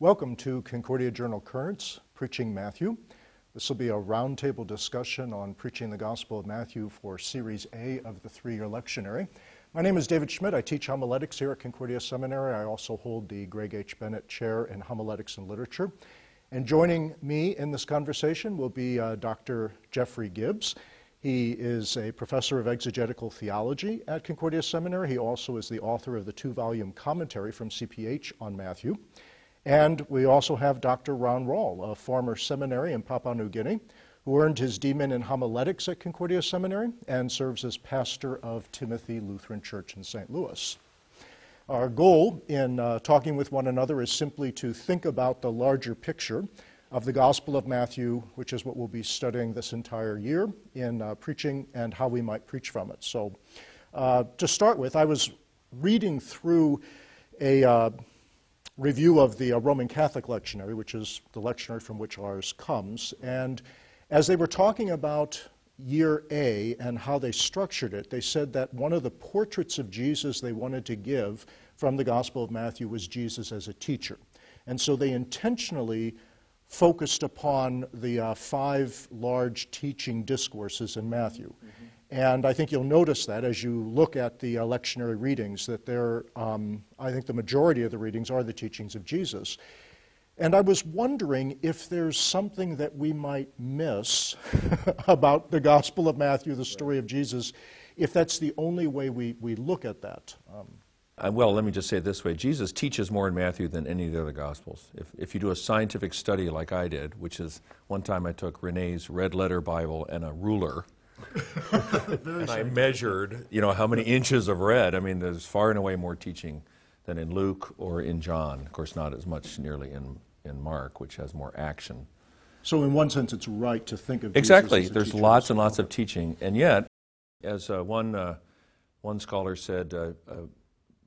Welcome to Concordia Journal Currents, Preaching Matthew. This will be a roundtable discussion on preaching the Gospel of Matthew for Series A of the three year lectionary. My name is David Schmitt. I teach homiletics here at Concordia Seminary. I also hold the Gregg H. Benidt Chair in Homiletics and Literature. And joining me in this conversation will be uh, Dr. Jeffrey Gibbs. He is a professor of exegetical theology at Concordia Seminary. He also is the author of the two volume commentary from CPH on Matthew. And we also have Dr. Ron Rall, a former seminary in Papua New Guinea, who earned his DMin in homiletics at Concordia Seminary and serves as pastor of Timothy Lutheran Church in St. Louis. Our goal in uh, talking with one another is simply to think about the larger picture of the Gospel of Matthew, which is what we'll be studying this entire year in uh, preaching and how we might preach from it. So, uh, to start with, I was reading through a uh, review of the uh, Roman Catholic lectionary, which is the lectionary from which ours comes. And as they were talking about year A and how they structured it, they said that one of the portraits of Jesus they wanted to give from the Gospel of Matthew was Jesus as a teacher. And so they intentionally focused upon the uh, five large teaching discourses in Matthew. Mm-hmm. And I think you'll notice that as you look at the lectionary readings, that there, um, I think the majority of the readings are the teachings of Jesus. And I was wondering if there's something that we might miss about the Gospel of Matthew, the story of Jesus, if that's the only way we, we look at that. Um, uh, well, let me just say it this way Jesus teaches more in Matthew than any of the other Gospels. If, if you do a scientific study like I did, which is one time I took Renee's red letter Bible and a rular and I measured, you know, how many inches of red. I mean, there's far and away more teaching than in Luke or in John. Of course, not as much nearly in, in Mark, which has more action. So, in one sense, it's right to think of exactly. There's lots and lots of teaching, and yet, as uh, one uh, one scholar said, uh, uh,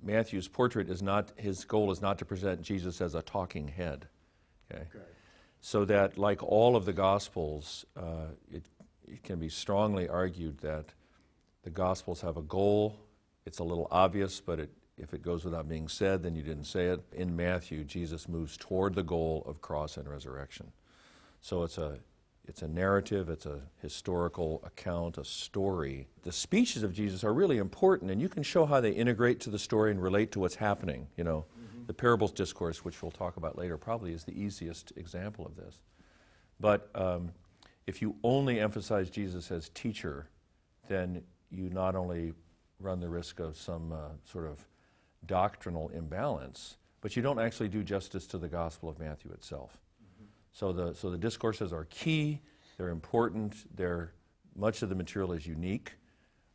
Matthew's portrait is not his goal is not to present Jesus as a talking head. Okay. okay. So that, like all of the Gospels, uh, it it can be strongly argued that the Gospels have a goal. It's a little obvious, but it, if it goes without being said, then you didn't say it. In Matthew, Jesus moves toward the goal of cross and resurrection. So it's a, it's a narrative, it's a historical account, a story. The speeches of Jesus are really important, and you can show how they integrate to the story and relate to what's happening. You know, mm-hmm. the parables discourse, which we'll talk about later, probably is the easiest example of this. But um, if you only emphasize Jesus as teacher, then you not only run the risk of some uh, sort of doctrinal imbalance, but you don't actually do justice to the Gospel of Matthew itself. Mm-hmm. So, the, so the discourses are key, they're important, they're, much of the material is unique,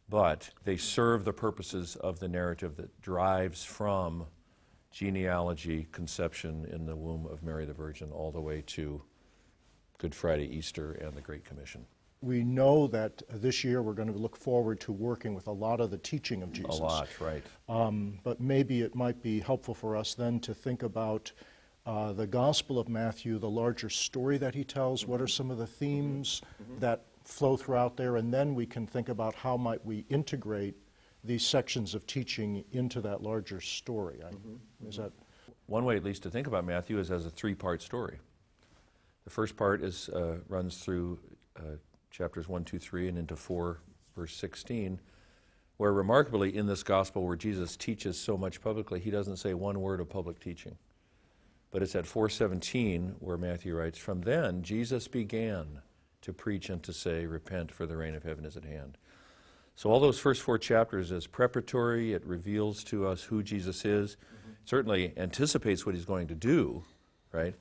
but they serve the purposes of the narrative that drives from genealogy, conception in the womb of Mary the Virgin, all the way to Good Friday, Easter, and the Great Commission. We know that this year we're going to look forward to working with a lot of the teaching of Jesus. A lot, right. Um, but maybe it might be helpful for us then to think about uh, the Gospel of Matthew, the larger story that he tells. Mm-hmm. What are some of the themes mm-hmm. that flow throughout there? And then we can think about how might we integrate these sections of teaching into that larger story. mm-hmm. Is that one way, at least, to think about Matthew is as a three-part story. The first part is, uh, runs through uh, chapters 1, 2, 3, and into 4, verse 16, where remarkably in this gospel where Jesus teaches so much publicly, he doesn't say one word of public teaching. But it's at 417 where Matthew writes, From then Jesus began to preach and to say, Repent, for the reign of heaven is at hand. So, all those first four chapters is preparatory. It reveals to us who Jesus is. Mm-hmm. Certainly anticipates what he's going to do, right?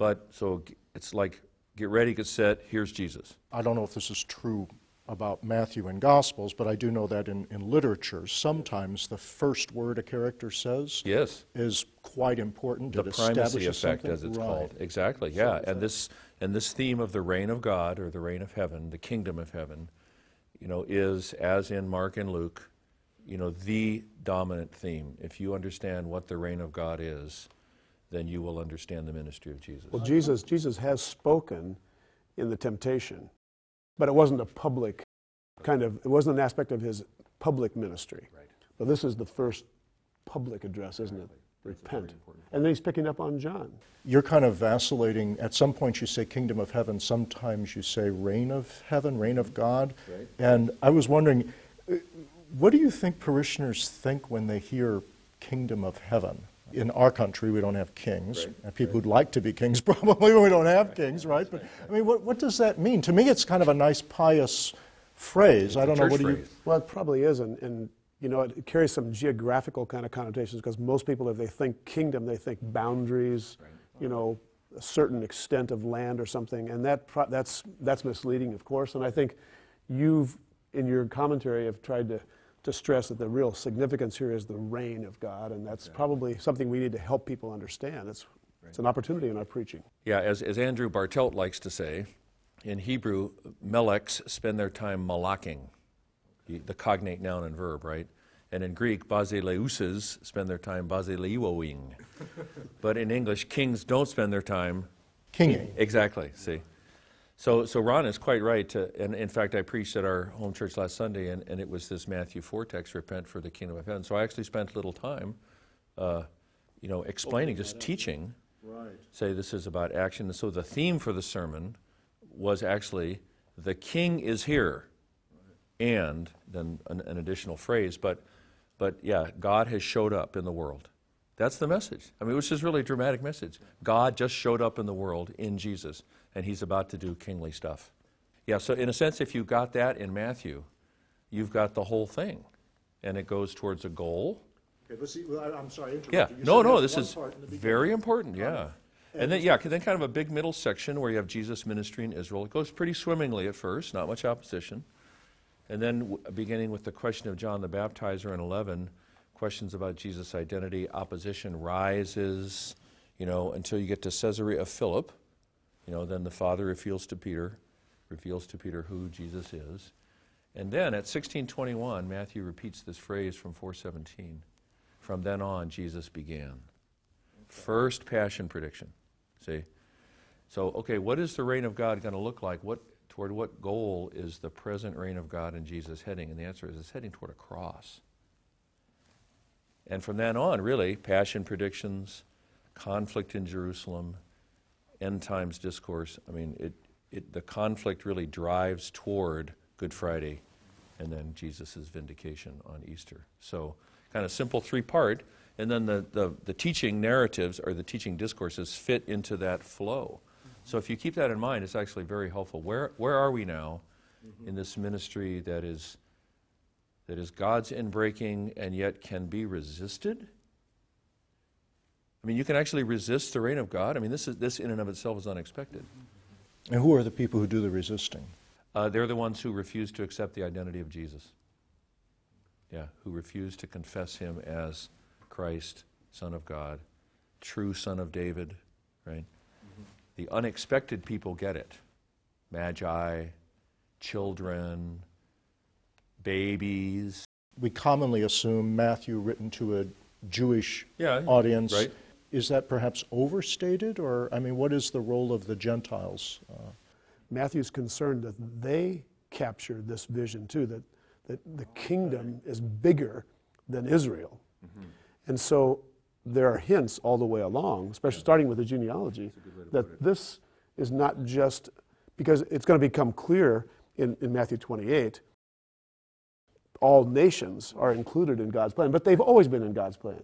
But so it's like, get ready, get set, here's Jesus. I don't know if this is true about Matthew and Gospels, but I do know that in, in literature, sometimes the first word a character says yes. is quite important. The it primacy effect, as it's right. called. Exactly, yeah. So, and, this, and this theme of the reign of God, or the reign of heaven, the kingdom of heaven, you know, is, as in Mark and Luke, you know, the dominant theme. If you understand what the reign of God is, then you will understand the ministry of Jesus. Well, Jesus, Jesus has spoken in the temptation, but it wasn't a public kind of, it wasn't an aspect of his public ministry. Right. But this is the first public address, isn't it? repent. And then he's picking up on John. You're kind of vacillating. At some point, you say kingdom of heaven. Sometimes you say reign of heaven, reign of God. Right. And I was wondering, uh, what do you think parishioners think when they hear kingdom of heaven? In our country, we don't have kings. Right, And people who'd like to be kings probably we don't have kings, right? But I mean, what, what does that mean? To me, it's kind of a nice, pious phrase. I don't know. What do you? Well, it probably is, and, and you know, it carries some geographical kind of connotations because most people, if they think kingdom, they think boundaries, you know, a certain extent of land or something, and that pro- that's that's misleading, of course. And I think you've, in your commentary, have tried to to stress that the real significance here is the reign of God, and that's probably something we need to help people understand. It's it's an opportunity in our preaching. Yeah, as, as Andrew Bartelt likes to say, in Hebrew, meleks spend their time malaching, the, the cognate noun and verb, right? And in Greek, basileuses spend their time basileoing. but in English, kings don't spend their time Kinging. Exactly. See, so so Ron is quite right. To, and in fact, I preached at our home church last Sunday, and, and it was this Matthew four text: "Repent, for the kingdom of heaven." So I actually spent a little time, uh, you know, explaining, just teaching. Right. Say this is about action. And so the theme for the sermon was actually the King is here, and then an, an additional phrase. But but yeah, God has showed up in the world. That's the message. I mean, which is really a dramatic message. God just showed up in the world in Jesus, and he's about to do kingly stuff. Yeah, so in a sense, if you got that in Matthew, you've got the whole thing. And it goes towards a goal. Okay, let's see. Well, I- I'm sorry. I Yeah, you. No, no, this is part in the beginning. very important, yeah. Um, and then, yeah, then kind of a big middle section where you have Jesus' ministry in Israel. It goes pretty swimmingly at first, not much opposition. And then, w- beginning with the question of John the Baptizer in 11, questions about Jesus' identity, opposition rises, you know, until you get to Caesarea of Philip. You know, then the Father reveals to Peter, reveals to Peter who Jesus is. And then at 1621, Matthew repeats this phrase from 417. From then on, Jesus began. First passion prediction. See? So, okay, what is the reign of God going to look like? What, toward what goal is the present reign of God in Jesus heading? And the answer is it's heading toward a cross. And from then on, really, passion predictions, conflict in Jerusalem, end times discourse. I mean, it, it, the conflict really drives toward Good Friday and then Jesus' vindication on Easter. So, kind of simple three part. And then the, the, the teaching narratives or the teaching discourses fit into that flow. So, if you keep that in mind, it's actually very helpful. Where, where are we now mm-hmm. in this ministry that is, that is God's inbreaking and yet can be resisted? I mean, you can actually resist the reign of God. I mean, this, is, this in and of itself is unexpected. And who are the people who do the resisting? Uh, they're the ones who refuse to accept the identity of Jesus. Yeah, who refuse to confess him as Christ, Son of God, true Son of David, right? The unexpected people get it. Magi, children, babies. We commonly assume Matthew written to a Jewish Yeah, audience. right. Is that perhaps overstated, or I mean, what is the role of the Gentiles? Uh, Matthew's concerned that they capture this vision too, that, that the kingdom is bigger than Israel. And so there are hints all the way along, especially starting with the genealogy, that this is not just because it's going to become clear in, in Matthew 28 all nations are included in God's plan, but they've always been in God's plan.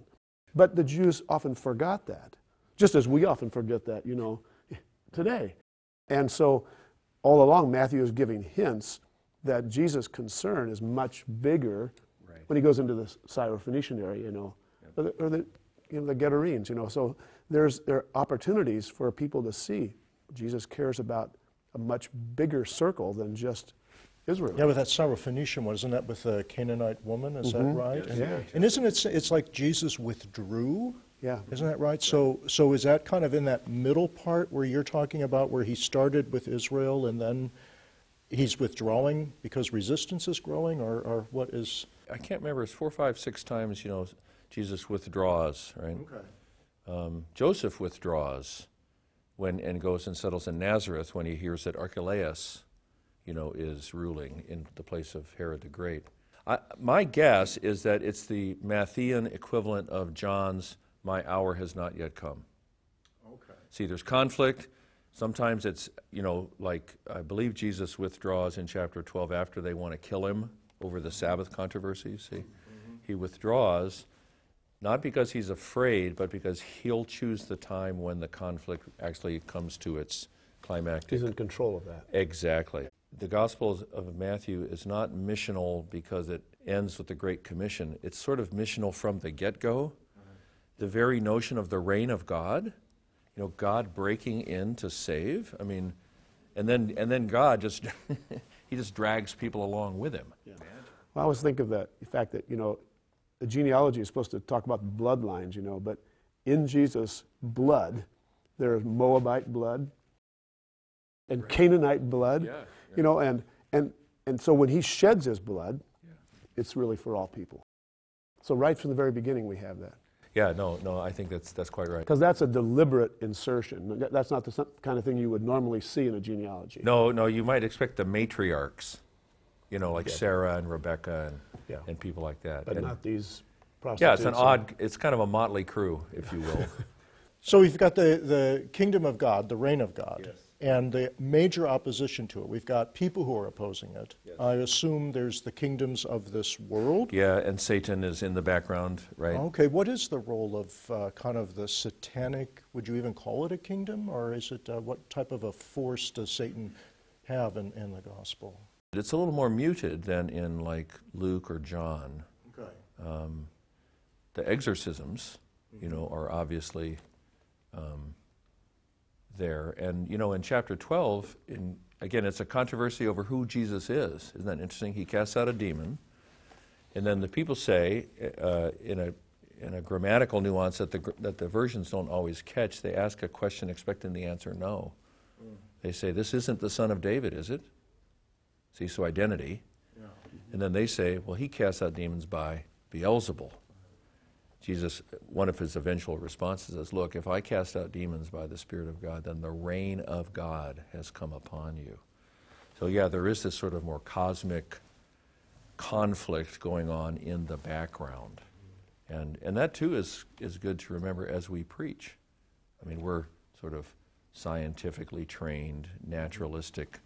But the Jews often forgot that, just as we often forget that, you know, today. And so all along, Matthew is giving hints that Jesus' concern is much bigger Right. when he goes into the Syrophoenician area, you know, or, the, or the, you know, the Gadarenes, you know. So there's, there are opportunities for people to see Jesus cares about a much bigger circle than just Israel. yeah, with that Syrophoenician one, isn't that with the Canaanite woman? Is that right? And, Yeah. and isn't it? It's like Jesus withdrew. Yeah. Isn't that right? So, so is that kind of in that middle part where you're talking about where he started with Israel and then he's withdrawing because resistance is growing, or, or what is? I can't remember, it's four, five, six times, you know, Jesus withdraws, right? Okay. Um, Joseph withdraws when and goes and settles in Nazareth when he hears that Archelaus, you know, is ruling in the place of Herod the Great. I, my guess is that it's the Matthean equivalent of John's My hour has not yet come. Okay. See, there's conflict. Sometimes it's, you know, like I believe Jesus withdraws in chapter 12 after they want to kill him over the Sabbath controversy. See, mm-hmm. he withdraws not because he's afraid, but because he'll choose the time when the conflict actually comes to its climactic. He's in control of that. Exactly. The Gospel of Matthew is not missional because it ends with the Great Commission. It's sort of missional from the get go. Uh-huh. The very notion of the reign of God, you know, God breaking in to save. I mean, and then, and then God just, he just drags people along with him. Well, I always think of that, the fact that, you know, the genealogy is supposed to talk about bloodlines, you know, but in Jesus' blood, there is Moabite blood and Canaanite blood, Yeah, you know, and, and, and so when he sheds his blood, it's really for all people. So right from the very beginning, we have that. Yeah, no, no, I think that's, that's quite right. Because that's a deliberate insertion. That's not the kind of thing you would normally see in a genealogy. No, no, you might expect the matriarchs, you know, like Sarah and Rebecca and, Yeah. and people like that. But And- not these prostitutes. Yeah, it's an odd, it's kind of a motley crew, if you will. So we've got the, the kingdom of God, the reign of God, and the major opposition to it. We've got people who are opposing it. I assume there's the kingdoms of this world. yeah, and Satan is in the background, right? Okay, what is the role of uh, kind of the satanic, would you even call it a kingdom? Or is it, uh, what type of a force does Satan have in, in the gospel? It's a little more muted than in like Luke or John. Okay. The exorcisms, you know, are obviously um, there. And, you know, in chapter 12, in, again, it's a controversy over who Jesus is. Isn't that interesting? He casts out a demon. And then the people say, uh, in, a, in a grammatical nuance that the, that the versions don't always catch, they ask a question expecting the answer no. They say, This isn't the son of David, is it? See, so identity. And then they say, Well, he casts out demons by Beelzebul. Jesus, one of his eventual responses is, Look, if I cast out demons by the Spirit of God, then the reign of God has come upon you. So, yeah, there is this sort of more cosmic conflict going on in the background. And, and that, too, is, is good to remember as we preach. I mean, we're sort of scientifically trained, naturalistic.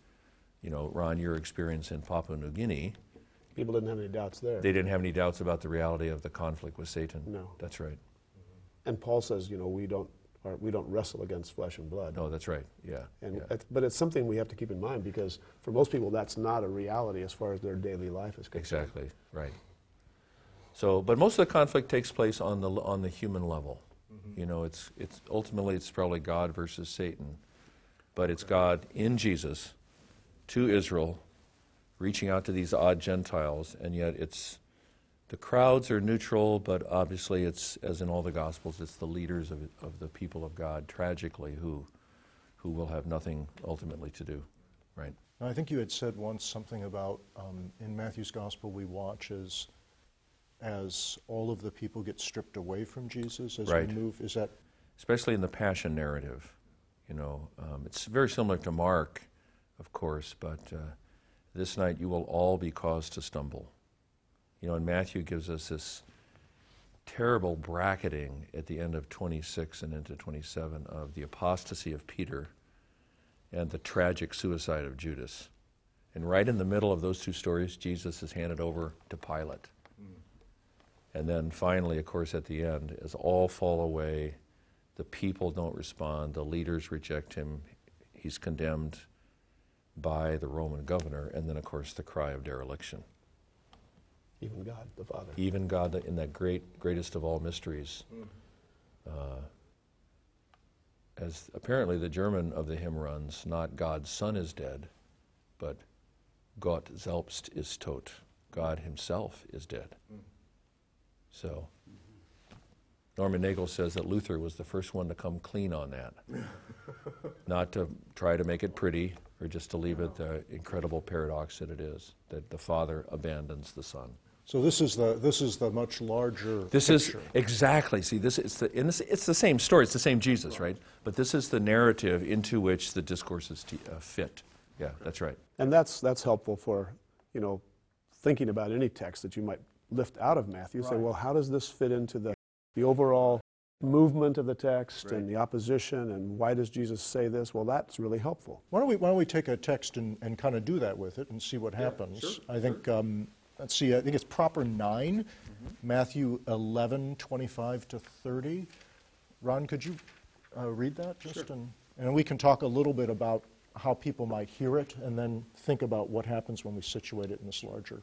You know, Ron, your experience in Papua New Guinea, People didn't have any doubts there. they didn't have any doubts about the reality of the conflict with Satan. No. That's right. Mm-hmm. And Paul says, you know, we don't, or we don't wrestle against flesh and blood. No, that's right. Yeah. And yeah. but it's something we have to keep in mind because for most people, that's not a reality as far as their daily life is concerned. Exactly. Right. So, but most of the conflict takes place on the on the human level. Mm-hmm. You know, it's it's ultimately it's probably God versus Satan, but it's God in Jesus to Israel, reaching out to these odd Gentiles, and yet it's the crowds are neutral, but obviously it's as in all the Gospels, it's the leaders of of the people of God, tragically, who who will have nothing ultimately to do. Right. I think you had said once something about um, in Matthew's gospel we watch as as all of the people get stripped away from Jesus as Right. we move. Is that especially in the passion narrative. You know, um, it's very similar to Mark, of course, but uh, this night you will all be caused to stumble. You know, and Matthew gives us this terrible bracketing at the end of 26 and into 27 of the apostasy of Peter and the tragic suicide of Judas. And right in the middle of those two stories, Jesus is handed over to Pilate. Hmm. And then finally, of course, at the end, as all fall away, the people don't respond, the leaders reject him, he's condemned by the Roman governor, and then, of course, the cry of dereliction. Even God, the Father. Even God, in that great, greatest of all mysteries, uh, as apparently the German of the hymn runs, not God's Son is dead, but Gott selbst ist tot. God Himself is dead. So, Norman Nagel says that Luther was the first one to come clean on that. Not to try to make it pretty or just to leave it the incredible paradox that it is that the Father abandons the Son. so? This is the this is the much larger. This picture. is exactly. See, this it's the and it's, it's the same story. It's the same Jesus, right? But this is the narrative into which the discourses t- uh, fit. Yeah, that's right. And that's, that's helpful for, you know, thinking about any text that you might lift out of Matthew. Say, well, how does this fit into the, the overall movement of the text and the opposition and why does Jesus say this, well, that's really helpful. Why don't we, why don't we take a text and, and kind of do that with it and see what happens? Sure, I think, um, let's see, I think it's proper 9, Matthew 11, 25 to 30. Ron, could you uh, read that just? And, and we can talk a little bit about how people might hear it and then think about what happens when we situate it in this larger.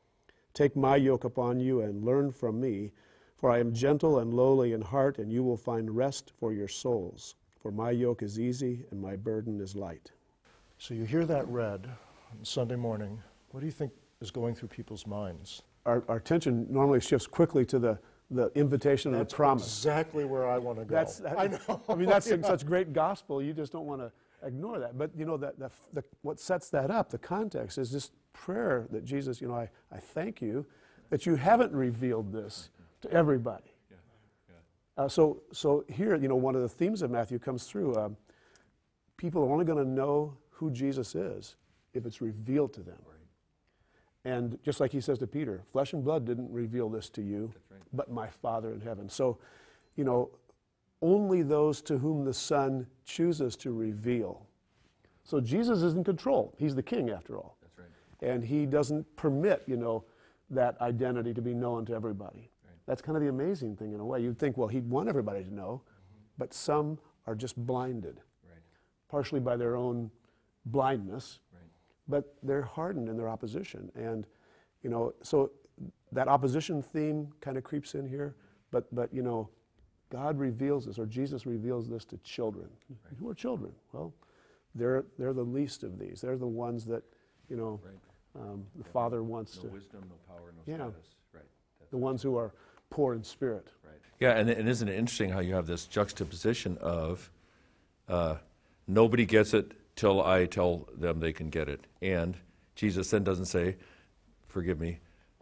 Take my yoke upon you and learn from me, for I am gentle and lowly in heart, and you will find rest for your souls. For my yoke is easy and my burden is light. So you hear that read on Sunday morning. What do you think is going through people's minds? Our, our attention normally shifts quickly to the, the invitation and the promise. exactly where I want to go. That's, that, I know. I mean, that's such great gospel. You just don't want to ignore that. But you know that the, the, what sets that up, the context, is this prayer that Jesus. You know, I, I thank you that you haven't revealed this to everybody. Uh, so so here, you know, one of the themes of Matthew comes through. Um, people are only going to know who Jesus is if it's revealed to them. And just like he says to Peter, flesh and blood didn't reveal this to you, but my Father in heaven. So, you know, only those to whom the Son chooses to reveal. So Jesus is in control. He's the king, after all. Right. And he doesn't permit, you know, that identity to be known to everybody. That's kind of the amazing thing in a way. You'd think, well, he'd want everybody to know, mm-hmm. but some are just blinded, Right. partially by their own blindness, Right. but they're hardened in their opposition. And, you know, so that opposition theme kind of creeps in here, but, but you know, God reveals this, or Jesus reveals this to children. Who are children? Well, they're, they're the least of these. They're the ones that, you know, Right. Um, the Father wants No to, wisdom, no power, no Yeah. status. Right. That's the ones who are poor in spirit. right. Yeah, and, and isn't it interesting how you have this juxtaposition of uh, nobody gets it till I tell them they can get it. And Jesus then doesn't say, forgive me,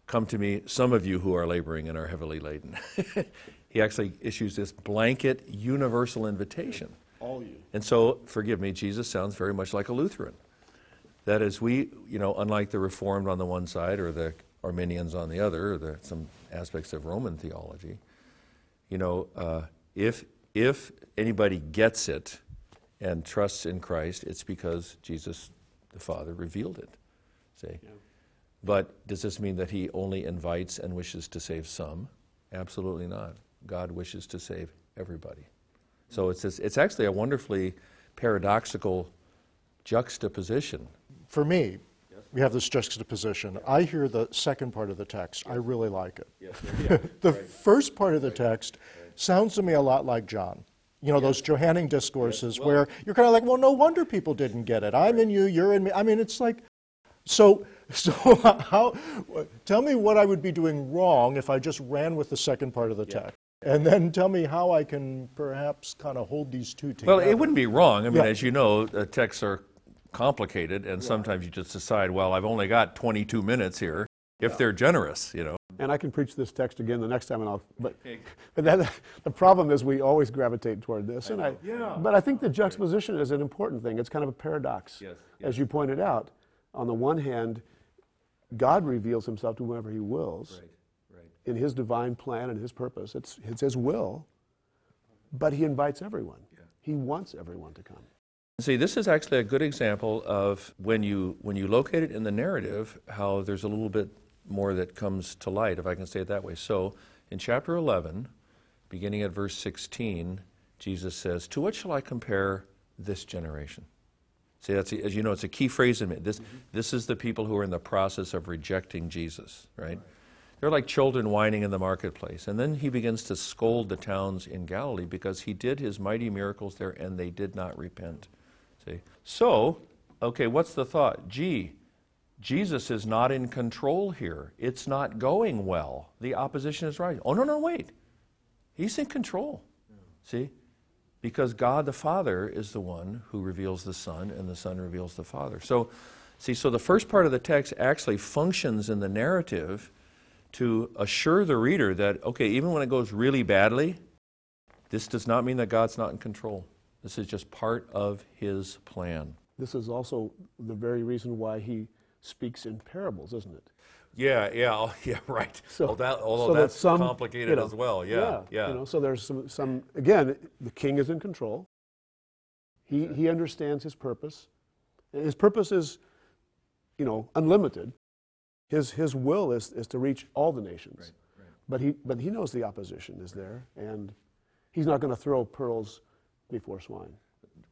come to me, some of you who are laboring and are heavily laden. he actually issues this blanket universal invitation. All you. And so, forgive me, Jesus sounds very much like a Lutheran. That is, we, you know, unlike the Reformed on the one side or the Arminians on the other, or the, some aspects of Roman theology, you know, uh, if, if anybody gets it and trusts in Christ, it's because Jesus the Father revealed it. See? But does this mean that he only invites and wishes to save some? Absolutely not. God wishes to save everybody. So it's, this, it's actually a wonderfully paradoxical juxtaposition. For me, we have this juxtaposition. I hear the second part of the text. I really like it. the first part of the text sounds to me a lot like John. You know, those Johannine discourses where you're kind of like, well, no wonder people didn't get it. I'm in you, you're in me. I mean, it's like, so, so how, tell me what I would be doing wrong if I just ran with the second part of the text. And then tell me how I can perhaps kind of hold these two together. Well, it wouldn't be wrong. I mean, Yeah. as you know, uh, texts are complicated, and sometimes you just decide, well, I've only got 22 minutes here, if they're generous, you know. And I can preach this text again the next time, and I'll. But, but that, the problem is we always gravitate toward this, and I. Yeah. But I think the juxtaposition is an important thing. It's kind of a paradox, Yes, as you pointed out. On the one hand, God reveals Himself to whomever He wills right. in His divine plan and His purpose. It's, it's His will, but He invites everyone. He wants everyone to come. See, this is actually a good example of when you when you locate it in the narrative, how there's a little bit more that comes to light, if I can say it that way. So, in chapter 11, beginning at verse 16, Jesus says, "To what shall I compare this generation?" See, that's as you know, it's a key phrase in it. This mm-hmm. this is the people who are in the process of rejecting Jesus, right? They're like children whining in the marketplace. And then he begins to scold the towns in Galilee because he did his mighty miracles there and they did not repent. See? So, okay, what's the thought? Gee, Jesus is not in control here. It's not going well. The opposition is rising. Oh, no, no, wait. He's in control. See? because God the Father is the one who reveals the Son, and the Son reveals the Father. So, see, so the first part of the text actually functions in the narrative to assure the reader that, okay, even when it goes really badly, this does not mean that God's not in control. This is just part of His plan. This is also the very reason why he speaks in parables, isn't it? Yeah, yeah, oh, yeah, right. So- Well, that, although so that that's some, complicated you know, as well. Yeah, yeah. You know, so there's some, some, again, the king is in control. He, he understands his purpose. His purpose is, you know, unlimited. His, his will is, is to reach all the nations. But, he, but he knows the opposition is there, and he's not going to throw pearls before swine.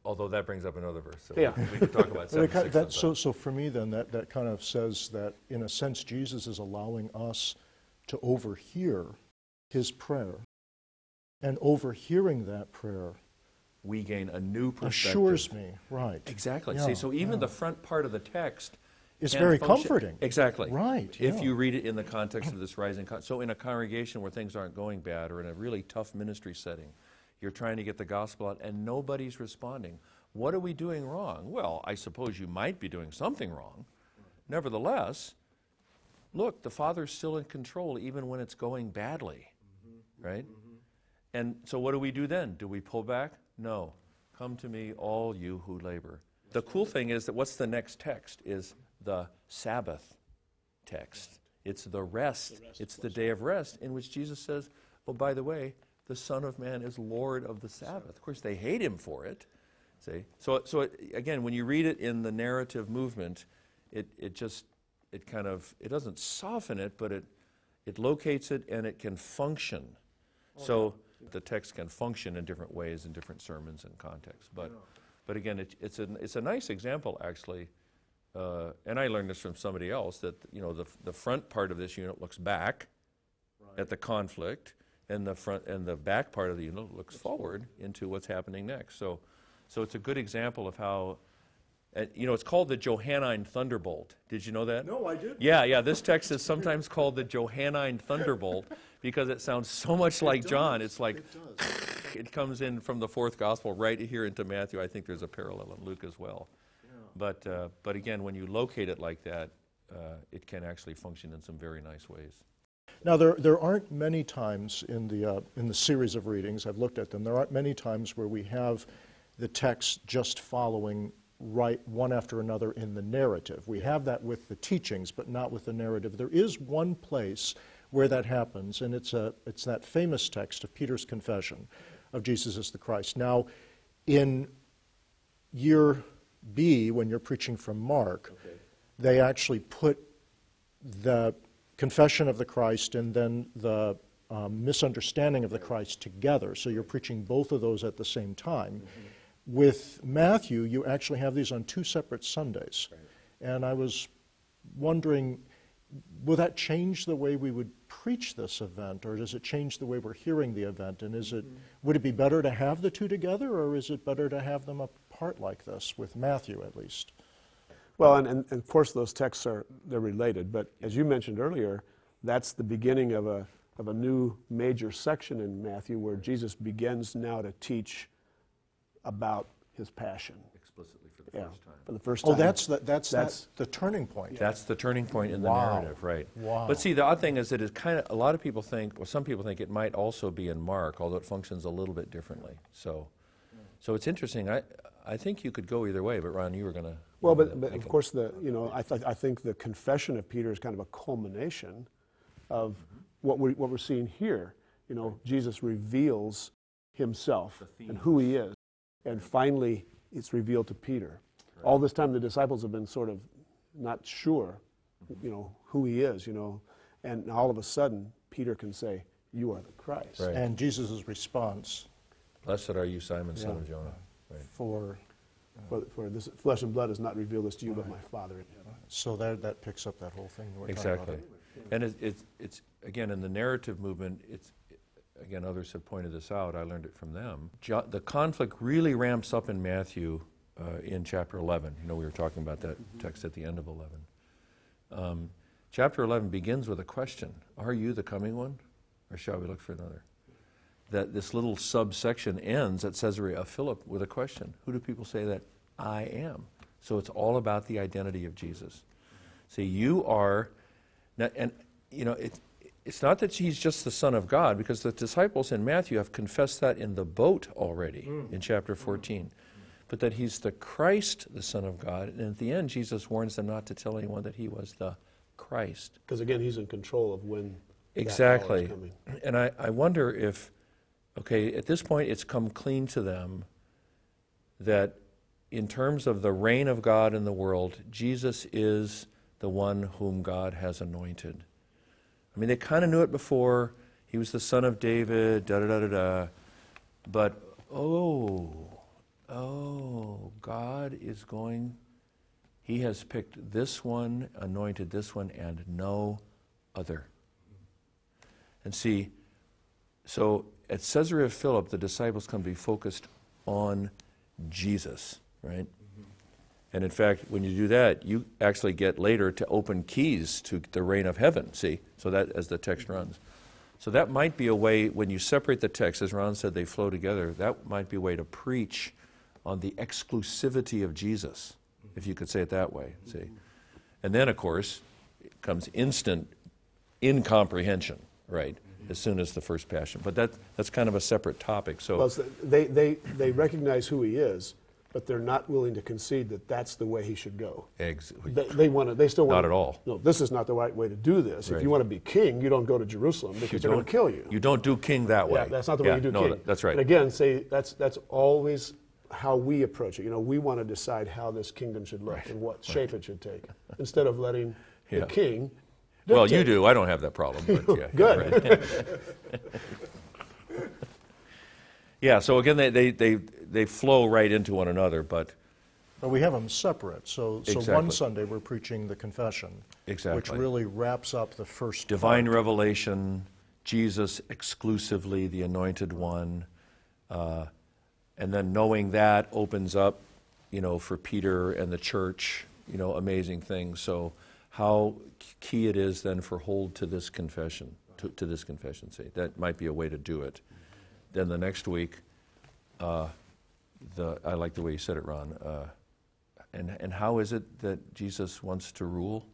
Although that brings up another verse. So Yeah. we, we could talk about But it 7, ki- 6 that- so, so for me, then, that, that kind of says that, in a sense, Jesus is allowing us to overhear his prayer. And overhearing that prayer We gain a new perspective. assures me, right. Exactly. Yeah, See, so even yeah. the front part of the text is very function- comforting. Exactly. Right, If yeah. you read it in the context of this rising, con- so in a congregation where things aren't going bad, or in a really tough ministry setting, you're trying to get the gospel out, and nobody's responding. What are we doing wrong? Well, I suppose you might be doing something wrong. Nevertheless, look, the Father's still in control even when it's going badly, right? And so what do we do then? Do we pull back? No. Come to me, all you who labor. The cool thing is that what's the next text is the Sabbath text. It's the rest. It's the day of rest in which Jesus says, oh, by the way, the Son of Man is Lord of the Sabbath. Of course, they hate him for it. See? So, so it, again, when you read it in the narrative movement, it, it just, it kind of, it doesn't soften it, but it, it locates it and it can function. So the text can function in different ways in different sermons and contexts. But, but again, it, it's, a, it's a nice example, actually. Uh, and I learned this from somebody else that you know the, the front part of this unit looks back at the conflict, and the front and the back part of the unit looks forward into what's happening next. So, so it's a good example of how. Uh, you know, it's called the Johannine Thunderbolt. Did you know that? No, I didn't. Yeah, yeah. This text is sometimes called the Johannine Thunderbolt because it sounds so much like John. It's like it comes in from the fourth gospel right here into Matthew. I think there's a parallel in Luke as well. But, uh, but again, when you locate it like that, uh, it can actually function in some very nice ways. Now, there, there aren't many times in the, uh, in the series of readings, I've looked at them, there aren't many times where we have the text just following right one after another in the narrative. We have that with the teachings, but not with the narrative. There is one place where that happens, and it's, a, it's that famous text of Peter's confession of Jesus as the Christ. Now, in year B, when you're preaching from Mark, they actually put the confession of the Christ and then the um, misunderstanding of the Christ together. So you're preaching both of those at the same time. With Matthew, you actually have these on two separate Sundays. And I was wondering, will that change the way we would preach this event, or does it change the way we're hearing the event? And is it, would it be better to have the two together, or is it better to have them apart like this, with Matthew at least? Well, and, and, and of course, those texts are they're related. But as you mentioned earlier, that's the beginning of a of a new major section in Matthew where Jesus begins now to teach about his passion. Explicitly for the Yeah, first time. for the first oh, time. Oh, that's the, that's, That's- that, the turning point. That's the turning point in the narrative, right? Wow. But see, the odd thing is that it kind of, a lot of people think, or some people think it might also be in Mark, although it functions a little bit differently. So, so it's interesting. I, I think you could go either way, but Ron, you were going to. Well, but, um, but of course, the you know I, th- I think the confession of Peter is kind of a culmination of what we what we're seeing here. You know, Jesus reveals himself and who he is, and finally it's revealed to Peter. All this time, the disciples have been sort of not sure, mm-hmm. you know, who he is. You know, and all of a sudden, Peter can say, "You are the Christ." Right. And Jesus' response Blessed are you, Simon, son Yeah. of Jonah. Right. for, For, for this flesh and blood has not revealed this to you, but my Father in heaven. so that, that picks up that whole thing. that we're talking about. Exactly. And it, it's, it's, again, in the narrative movement, it's, again, others have pointed this out, I learned it from them. Jo- the conflict really ramps up in Matthew uh, in chapter 11. You know, we were talking about that text at the end of 11. Um, chapter 11 begins with a question Are you the coming one, or shall we look for another? That this little subsection ends at Caesarea of Philip with a question Who do people say that I am? So it's all about the identity of Jesus. See, you are, and you know, it, it's not that he's just the Son of God, because the disciples in Matthew have confessed that in the boat already mm. in chapter 14, but that he's the Christ, the Son of God. And at the end, Jesus warns them not to tell anyone that he was the Christ. Because again, he's in control of when. Exactly. And I, I wonder if, okay, at this point, it's come clean to them that in terms of the reign of God in the world, Jesus is the one whom God has anointed. I mean, they kind of knew it before. He was the son of David, da da da da da. But, oh, oh, God is going, He has picked this one, anointed this one, and no other. And see, so at Caesarea Philip, the disciples come to be focused on Jesus right? Mm-hmm. And in fact, when you do that, you actually get later to open keys to the reign of heaven, see? So that as the text mm-hmm. runs. So that might be a way, when you separate the text, as Ron said, they flow together, that might be a way to preach on the exclusivity of Jesus, if you could say it that way, see? And then, of course, comes instant incomprehension, right? As soon as the first passion. But that, that's kind of a separate topic. So well, they, they, they recognize who he is, but they're not willing to concede that that's the way he should go. Ex- they, they want to. They still want. Not at all. No, this is not the right way to do this. Right. If you want to be king, you don't go to Jerusalem because you they're going to kill you. You don't do king that way. Yeah, that's not the yeah, way you do no, king. That's right. And again, say that's that's always how we approach it. You know, we want to decide how this kingdom should look right. and what shape right. it should take, instead of letting yeah. the king. Well, you do. I don't have that problem. But yeah, Good. yeah. So again, they, they, they they flow right into one another, but. But we have them separate. So, so exactly. one Sunday we're preaching the confession, exactly. which really wraps up the first divine part. revelation, Jesus exclusively the Anointed One, uh, and then knowing that opens up, you know, for Peter and the church, you know, amazing things. So, how key it is then for hold to this confession, to, to this confession. Say that might be a way to do it. Then the next week. Uh, the, I like the way you said it, Ron. Uh, and, and how is it that Jesus wants to rule?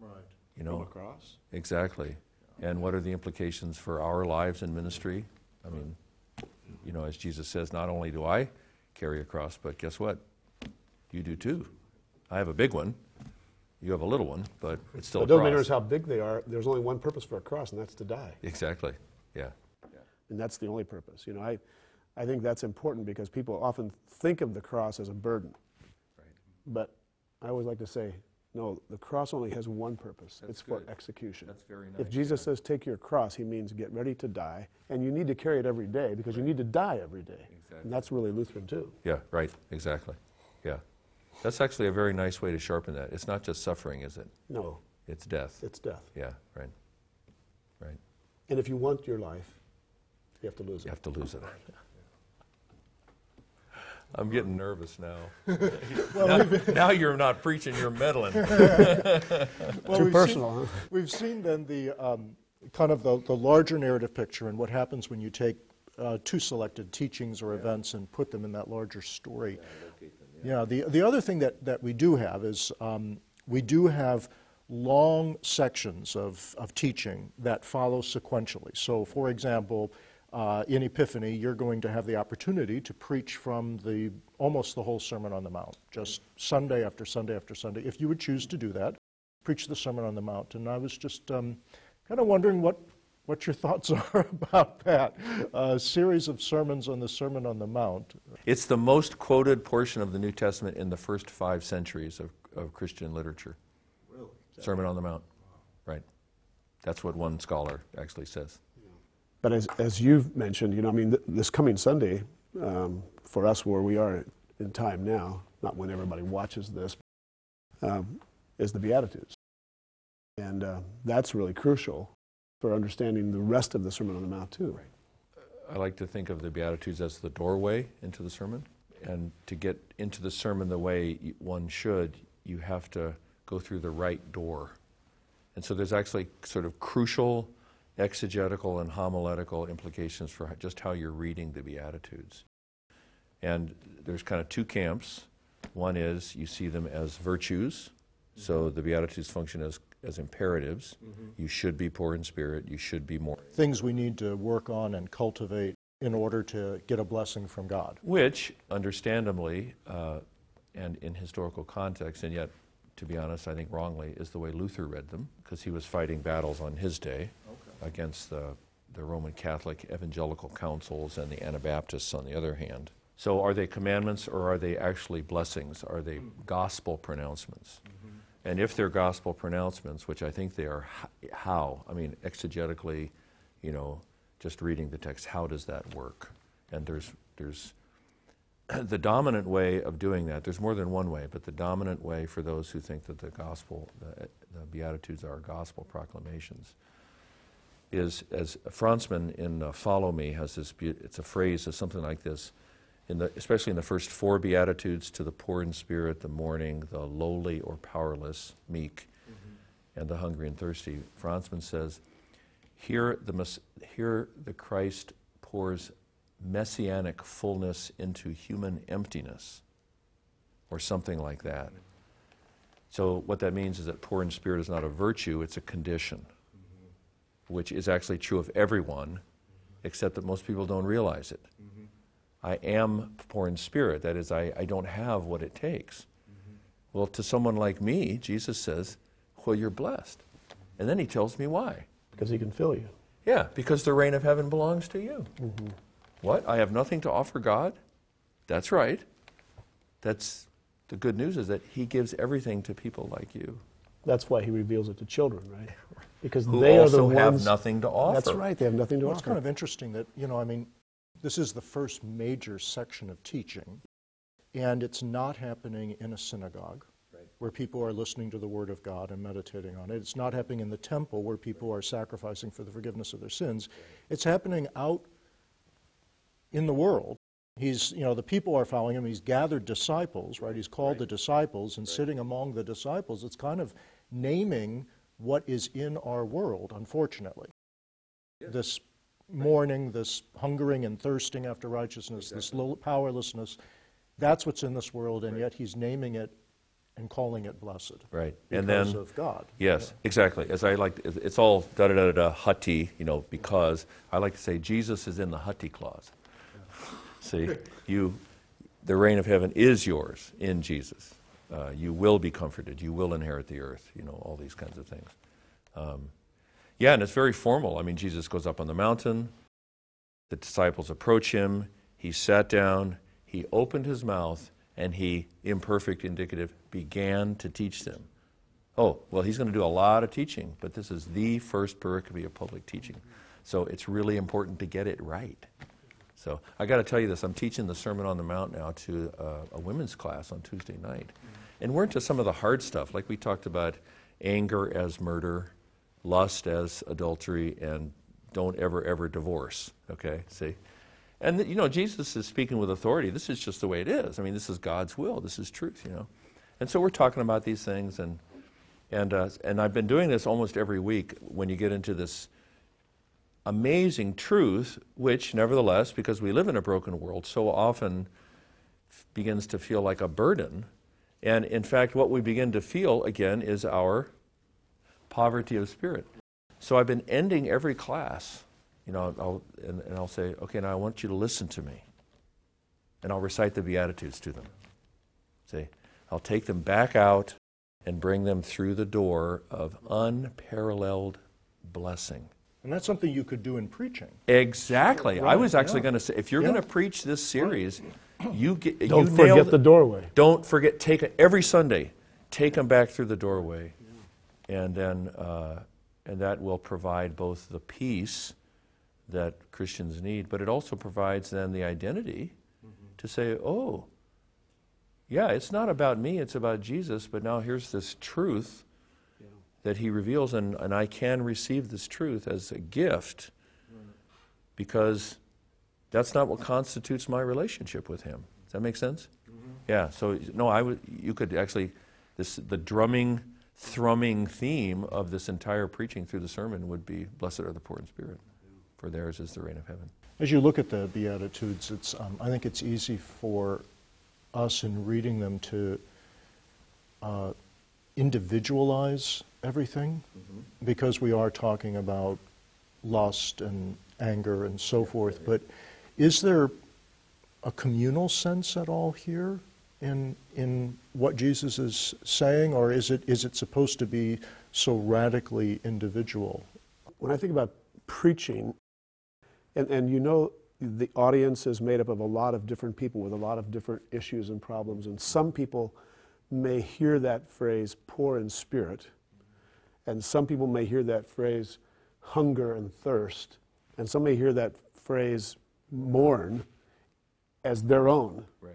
Right. You know, From a cross. Exactly. And what are the implications for our lives and ministry? I mean, you know, as Jesus says, not only do I carry a cross, but guess what? You do too. I have a big one. You have a little one, but it's still it doesn't matter how big they are. There's only one purpose for a cross, and that's to die. Exactly. Yeah. yeah. And that's the only purpose. You know, I, I think that's important because people often think of the cross as a burden. Right. But I always like to say, no, the cross only has one purpose. That's it's good. for execution. That's very nice. If Jesus yeah. says, take your cross, he means get ready to die. And you need to carry it every day because right. you need to die every day. Exactly. And that's really Lutheran too. Yeah, right, exactly. Yeah. That's actually a very nice way to sharpen that. It's not just suffering, is it? No. It's death. It's death. Yeah, right. Right. And if you want your life, you have to lose it. You have to lose it. I'm getting nervous now. well, now, now, you're not preaching, you're meddling. well, Too personal, seen, huh? We've seen then the um, kind of the, the larger narrative picture and what happens when you take uh, two selected teachings or yeah. events and put them in that larger story. Yeah, them, yeah. the, the other thing that, that we do have is um, we do have long sections of, of teaching that follow sequentially. So, for example, uh, in Epiphany, you're going to have the opportunity to preach from the almost the whole Sermon on the Mount, just Sunday after Sunday after Sunday, if you would choose to do that, preach the Sermon on the Mount. And I was just um, kind of wondering what what your thoughts are about that a series of sermons on the Sermon on the Mount. It's the most quoted portion of the New Testament in the first five centuries of, of Christian literature. Really? Sermon on the Mount. Wow. Right. That's what one scholar actually says. But as, as you've mentioned, you know, I mean, th- this coming Sunday, um, for us where we are in time now, not when everybody watches this, um, is the Beatitudes. And uh, that's really crucial for understanding the rest of the Sermon on the Mount, too. Right. I like to think of the Beatitudes as the doorway into the sermon. And to get into the sermon the way one should, you have to go through the right door. And so there's actually sort of crucial exegetical and homiletical implications for just how you're reading the Beatitudes. And there's kind of two camps. One is you see them as virtues, so mm-hmm. the Beatitudes function as, as imperatives. Mm-hmm. You should be poor in spirit, you should be more. Things we need to work on and cultivate in order to get a blessing from God. Which, understandably, uh, and in historical context, and yet, to be honest, I think wrongly, is the way Luther read them, because he was fighting battles on his day against the, the Roman Catholic evangelical councils and the Anabaptists on the other hand. So, are they commandments or are they actually blessings? Are they mm. gospel pronouncements? Mm-hmm. And if they're gospel pronouncements, which I think they are, how? I mean, exegetically, you know, just reading the text, how does that work? And there's, there's the dominant way of doing that, there's more than one way, but the dominant way for those who think that the gospel, the, the Beatitudes are gospel proclamations, is as Franzmann in uh, Follow Me has this, it's a phrase, of something like this, in the, especially in the first four Beatitudes to the poor in spirit, the mourning, the lowly or powerless, meek, mm-hmm. and the hungry and thirsty. Franzmann says, here the, here the Christ pours messianic fullness into human emptiness, or something like that. So, what that means is that poor in spirit is not a virtue, it's a condition, mm-hmm. which is actually true of everyone, except that most people don't realize it. Mm-hmm. I am poor in spirit, that is, I, I don't have what it takes. Well, to someone like me, Jesus says, Well, you're blessed. And then he tells me why. Because he can fill you. Yeah, because the reign of heaven belongs to you. Mm-hmm. What? I have nothing to offer God? That's right. That's the good news is that He gives everything to people like you That's why he reveals it to children, right? Because who they are also the have ones. nothing to offer. That's right. They have nothing to Well, it's kind of interesting that, you know, I mean, this is the first major section of teaching, and it's not happening in a synagogue where people are listening to the Word of God and meditating on it. It's not happening in the temple where people are sacrificing for the forgiveness of their sins. It's happening out in the world. He's, you know, the people are following him. He's gathered disciples, right? He's called the disciples, and sitting among the disciples, it's kind of naming what is in our world, unfortunately. This mourning, this hungering and thirsting after righteousness, this powerlessness, that's what's in this world, and yet he's naming it and calling it blessed. Right. Because And then of God. Yes, exactly. As I like, it's all da da da da hoti, you know, because I like to say Jesus is in the hoti clause. See, you, the reign of heaven is yours in Jesus. Uh, you will be comforted. You will inherit the earth. You know, all these kinds of things. Um, yeah, and it's very formal. I mean, Jesus goes up on the mountain. The disciples approach him. He sat down. He opened his mouth, and he, imperfect, indicative, began to teach them. Oh, well, he's going to do a lot of teaching, but this is the first pericope of public teaching. So it's really important to get it right. So I got to tell you this I'm teaching the Sermon on the Mount now to uh, a women's class on Tuesday night. And we're into some of the hard stuff, like we talked about anger as murder, lust as adultery, and don't ever, ever divorce. Okay? See? And, you know, Jesus is speaking with authority. This is just the way it is. I mean, this is God's will. This is truth, you know. And so we're talking about these things, and, and, uh, and I've been doing this almost every week when you get into this amazing truth, which, nevertheless, because we live in a broken world, so often begins to feel like a burden. And in fact, what we begin to feel again is our poverty of spirit. So I've been ending every class, you know, I'll, and, and I'll say, okay, now I want you to listen to me. And I'll recite the Beatitudes to them. See, I'll take them back out and bring them through the door of unparalleled blessing. And that's something you could do in preaching. Exactly. I was actually yeah. going to say, if you're Yeah. going to preach this series, you get Don't you forget nailed the doorway. Don't forget. Take it every Sunday. Take them back through the doorway, and then uh, and that will provide both the peace that Christians need, but it also provides then the identity to say, oh, yeah, it's not about me, it's about Jesus, but now here's this truth that he reveals, and, and I can receive this truth as a gift because that's not what constitutes my relationship with him. Does that make sense? Yeah, so no, I would, you could actually, this, the drumming thrumming theme of this entire preaching through the sermon would be, Blessed are the poor in spirit, for theirs is the reign of heaven. As you look at the Beatitudes, it's, um, I think it's easy for us in reading them to uh, individualize everything because we are talking about lust and anger and so forth. But is there a communal sense at all here in, in what Jesus is saying, or is it, is it supposed to be so radically individual? When I think about preaching, and, and you know the audience is made up of a lot of different people with a lot of different issues and problems, and some people may hear that phrase poor in spirit, and some people may hear that phrase hunger and thirst, and some may hear that phrase mourn as their own. Right.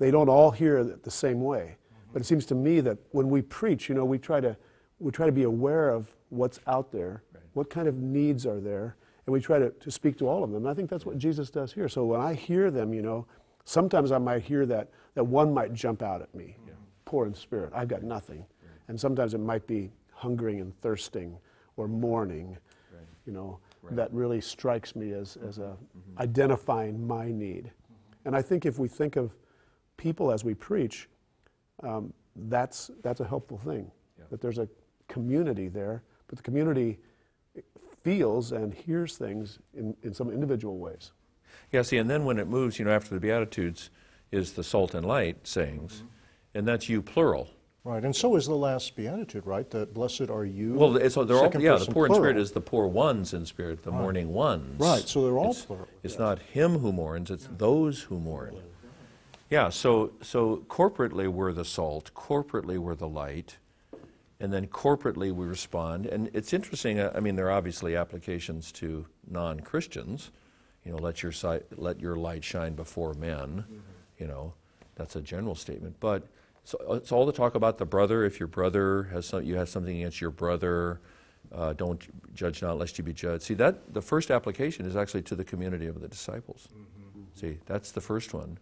They don't all hear it the same way. But it seems to me that when we preach, you know, we try to, we try to be aware of what's out there, Right. what kind of needs are there, and we try to, to speak to all of them. And I think that's what Jesus does here. So when I hear them, you know, sometimes I might hear that, that one might jump out at me, poor in spirit, I've got nothing. And sometimes it might be hungering and thirsting or mourning, Right. you know, Right. that really strikes me as, as a mm-hmm. identifying my need. Mm-hmm. And I think if we think of people as we preach, um, that's, that's a helpful thing. Yeah. That there's a community there, but the community feels and hears things in, in some individual ways. Yeah, see, and then when it moves, you know, after the Beatitudes is the salt and light sayings, and that's you plural. Right, and so is the last beatitude, right? That blessed are you. Well, so they're all, Second yeah, the person poor in spirit is the poor ones in spirit, the mourning ones. Right, so they're all It's- plural. It's not him who mourns, it's those who mourn. Yeah, so, so corporately we're the salt, corporately we're the light, and then corporately we respond. And it's interesting, uh, I mean, there are obviously applications to non Christians. You know, let your, si- let your light shine before men, you know, that's a general statement. But so it's all the talk about the brother. If your brother has some, you have something against your brother, uh, don't judge not lest you be judged. See that the first application is actually to the community of the disciples. See, that's the first one.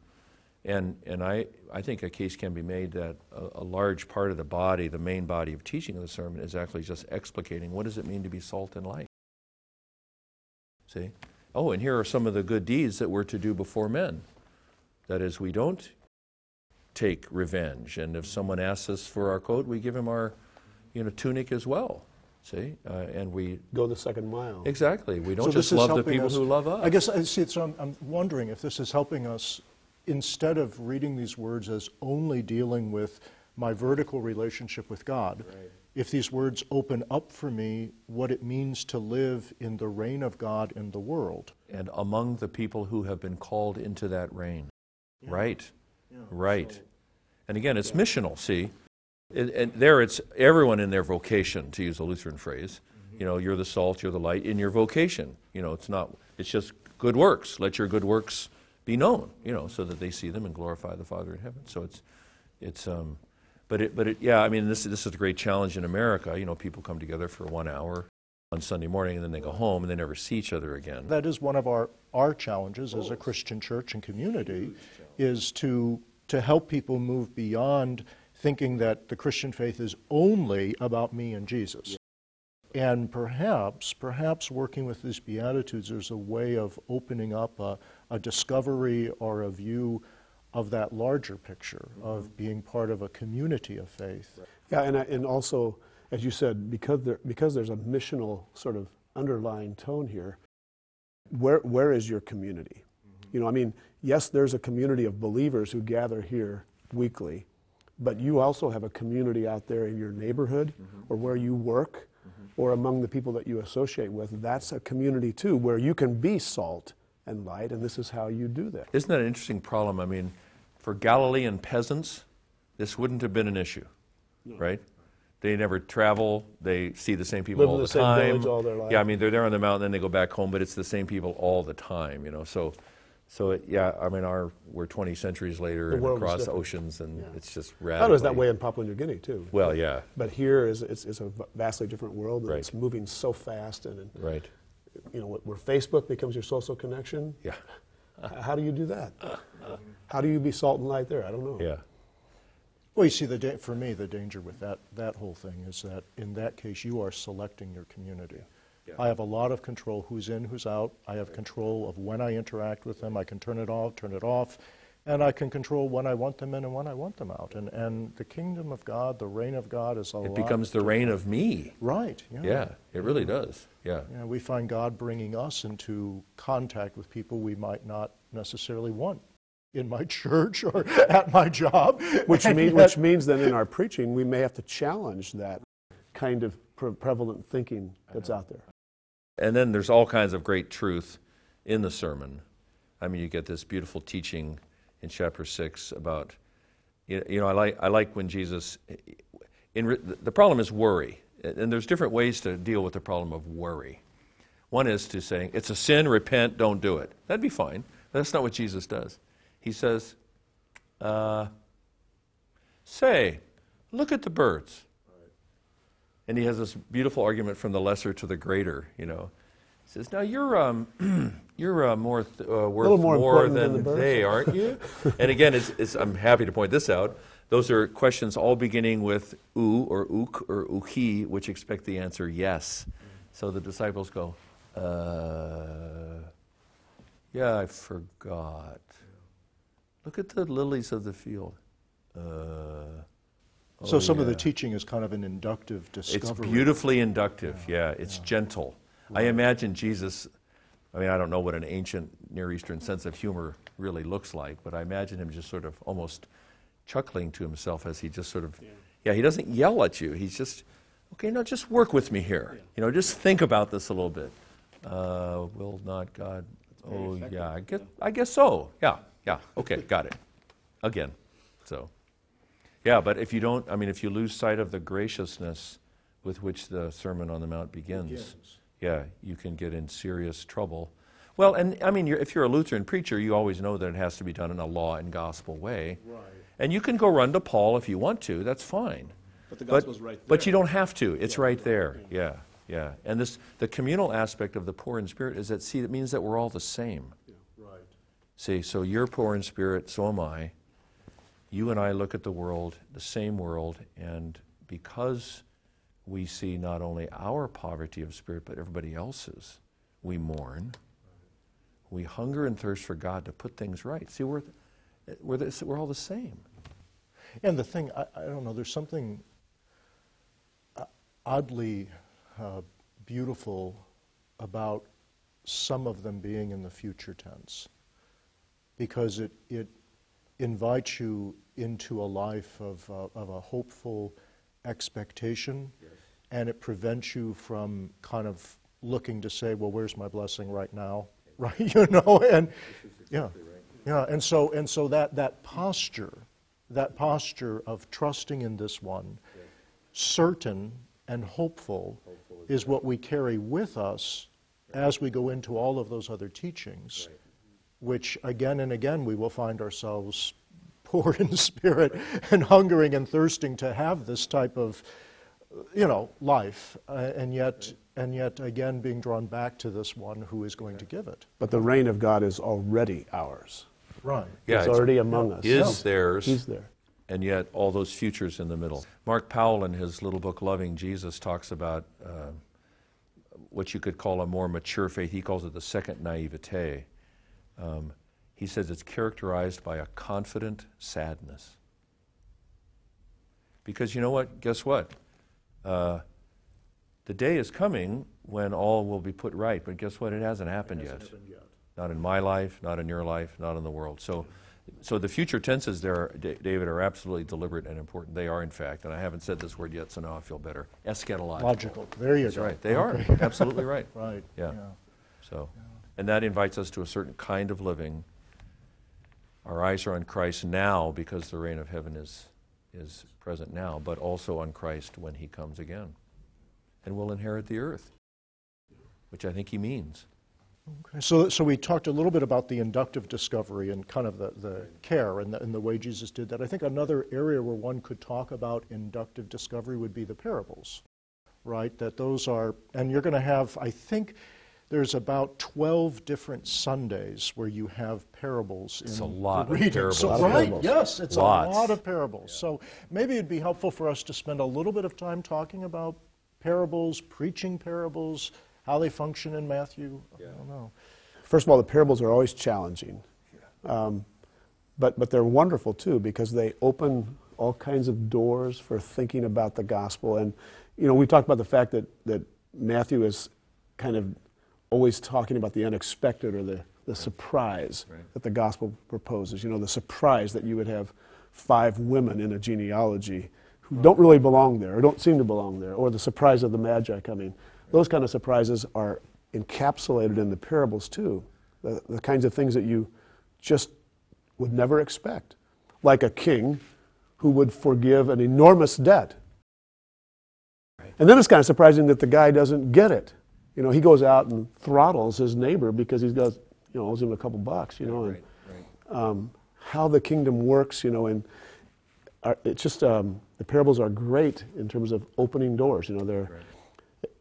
And, and I, I think a case can be made that a, a large part of the body, the main body of teaching of the sermon, is actually just explicating what does it mean to be salt and light. See? Oh, and here are some of the good deeds that we're to do before men. That is, we don't take revenge, and if someone asks us for our coat, we give him our, you know, tunic as well. See, uh, and we Go the second mile. exactly we don't So just love the people us- who love us. I guess I see. So I'm, I'm wondering if this is helping us instead of reading these words as only dealing with my vertical relationship with God. If these words open up for me what it means to live in the reign of God in the world. and among the people who have been called into that reign. Right, right. And again, it's missional, see? And, and there it's everyone in their vocation, to use a Lutheran phrase. Mm-hmm. You know, you're the salt, you're the light in your vocation. You know, it's not, it's just good works. Let your good works be known, you know, so that they see them and glorify the Father in heaven. So it's, it's, um, but it, but it, yeah, I mean, this, this is a great challenge in America. You know, people come together for one hour on Sunday morning and then they go home and they never see each other again. That is one of our, our challenges as a Christian church and community, is to, to help people move beyond thinking that the Christian faith is only about me and Jesus. And perhaps, perhaps working with these Beatitudes, there's a way of opening up a, a discovery or a view of that larger picture of mm-hmm. being part of a community of faith. Yeah, and, I, and also, as you said, because, there, because there's a missional sort of underlying tone here, where, where is your community? Mm-hmm. You know, I mean, yes, there's a community of believers who gather here weekly, but you also have a community out there in your neighborhood mm-hmm. or where you work or among the people that you associate with. That's a community too, where you can be salt and light, and this is how you do that. Isn't that an interesting problem? I mean, for Galilean peasants, this wouldn't have been an issue, right? They never travel. They see the same people Live in all the the, same time. village all their life. Yeah, I mean, they're there on the mountain, then they go back home, but it's the same people all the time, you know. So, so it, yeah, I mean, our we're 20 centuries later and across oceans, and Yeah. it's just I radically. know it's that way in Papua New Guinea too. Well, yeah, But here is it's, it's a vastly different world. and Right. It's moving so fast, and and, right. You know where Facebook becomes your social connection. Yeah, h- How do you do that? How do you be salt and light there? I don't know. yeah. Well, you see, the da- for me, the danger with that, that whole thing is that in that case, you are selecting your community. Yeah. I have a lot of control who's in, who's out. I have control of when I interact with them. I can turn it off, turn it off, and I can control when I want them in and when I want them out. And, and the kingdom of God, the reign of God is a It lot. becomes the reign of me. Right, yeah. Yeah, it really does. Yeah. Yeah, we find God bringing us into contact with people we might not necessarily want in my church or at my job. Which, And mean, yet- which means then in our preaching, we may have to challenge that kind of pre- prevalent thinking that's out there. And then there's all kinds of great truth in the sermon. I mean, you get this beautiful teaching in chapter 6 about, you know, I like, I like when Jesus, in, the problem is worry. And there's different ways to deal with the problem of worry. One is to say, it's a sin, repent, don't do it. That'd be fine. That's not what Jesus does. He says, uh, say, look at the birds. And he has this beautiful argument from the lesser to the greater, you know. He says, now you're, um, you're uh, more th- uh, worth little more than, than the birds." they, aren't you? and again, it's, it's, I'm happy to point this out. Those are questions all beginning with u or ouk or ouchi, which expect the answer yes. So the disciples go, uh, yeah, I forgot. Look at the lilies of the field. Uh, So oh, some of the teaching is kind of an inductive discovery. It's discovery. beautifully inductive, yeah. It's gentle. I imagine Jesus, I mean, I don't know what an ancient Near Eastern sense of humor really looks like, but I imagine him just sort of almost chuckling to himself as he just sort of, yeah, he doesn't yell at you. He's just, okay, now just work with me here. You know, just think about this a little bit. Uh, will not God, oh, yeah, I guess, I guess so. Yeah, yeah, okay, got it. Again, so. Yeah, but if you don't, I mean, if you lose sight of the graciousness with which the Sermon on the Mount begins, yeah, you can get in serious trouble. Well, and I mean, you're, if you're a Lutheran preacher, you always know that it has to be done in a law and gospel way. Right. And you can go run to Paul if you want to, that's fine. But the gospel's right there. But you don't have to, it's right there. Yeah, yeah. And this, the communal aspect of the poor in spirit is that, see, it means that we're all the same. Right. See, so you're poor in spirit, so am I. You and I look at the world, the same world, and because we see not only our poverty of spirit, but everybody else's, we mourn. We hunger and thirst for God to put things right. See, we're, we're, the, we're all the same. And the thing, I, I don't know, there's something uh, oddly uh, beautiful about some of them being in the future tense because it, it invites you into a life of, uh, of a hopeful expectation and it prevents you from kind of looking to say, well, where's my blessing right now? Right? You know, and yeah. Yeah, and so and so that that posture, that posture of trusting in this one, certain and hopeful, is what we carry with us as we go into all of those other teachings, which again and again we will find ourselves poor in spirit and hungering and thirsting to have this type of you know life uh, and yet and yet again being drawn back to this one who is going to give it But the reign of God is already ours. right Yeah, it's, it's- already among us. Is theirs. He's there. and yet all those futures in the middle. Mark Powell, in his little book Loving Jesus, talks about uh, what you could call a more mature faith. He calls it the second naivete. Um, he says it's characterized by a confident sadness. Because you know what? Guess what? Uh, the day is coming when all will be put right, but guess what? It hasn't happened yet. Not in my life, not in your life, not in the world. So, so the future tenses there, Da- David, are absolutely deliberate and important. They are, in fact, and I haven't said this word yet, so now I feel better. Eschatological. logical there you That's go right. They are absolutely right. right Yeah. So, and that invites us to a certain kind of living. Our eyes are on Christ now because the reign of heaven is, is present now, but also on Christ when he comes again. And will inherit the earth, which I think he means. Okay, So, so we talked a little bit about the inductive discovery and kind of the, the care and the, and the way Jesus did that. I think another area where one could talk about inductive discovery would be the parables, right? That those are, and you're going to have, I think, there's about 12 different Sundays where you have parables in It's a lot the of reading. parables. So, Lot right, parables. yes, it's Lots. a lot of parables. So maybe it'd be helpful for us to spend a little bit of time talking about parables, preaching parables, how they function in Matthew. Yeah. I don't know. First of all, the parables are always challenging. Um, but, but they're wonderful too because they open all kinds of doors for thinking about the gospel. And, you know, we talked about the fact that, that Matthew is kind of always talking about the unexpected or the, the surprise Right. that the gospel proposes. You know, the surprise that you would have five women in a genealogy who don't really belong there or don't seem to belong there, or the surprise of the Magi coming. Those kind of surprises are encapsulated in the parables too. The, the kinds of things that you just would never expect. Like a king who would forgive an enormous debt. And then it's kind of surprising that the guy doesn't get it. You know, he goes out and throttles his neighbor because he's got, you know, owes him a couple bucks, you know. and, Right, right. um, how the kingdom works, you know, and uh, it's just um, the parables are great in terms of opening doors. You know, they're.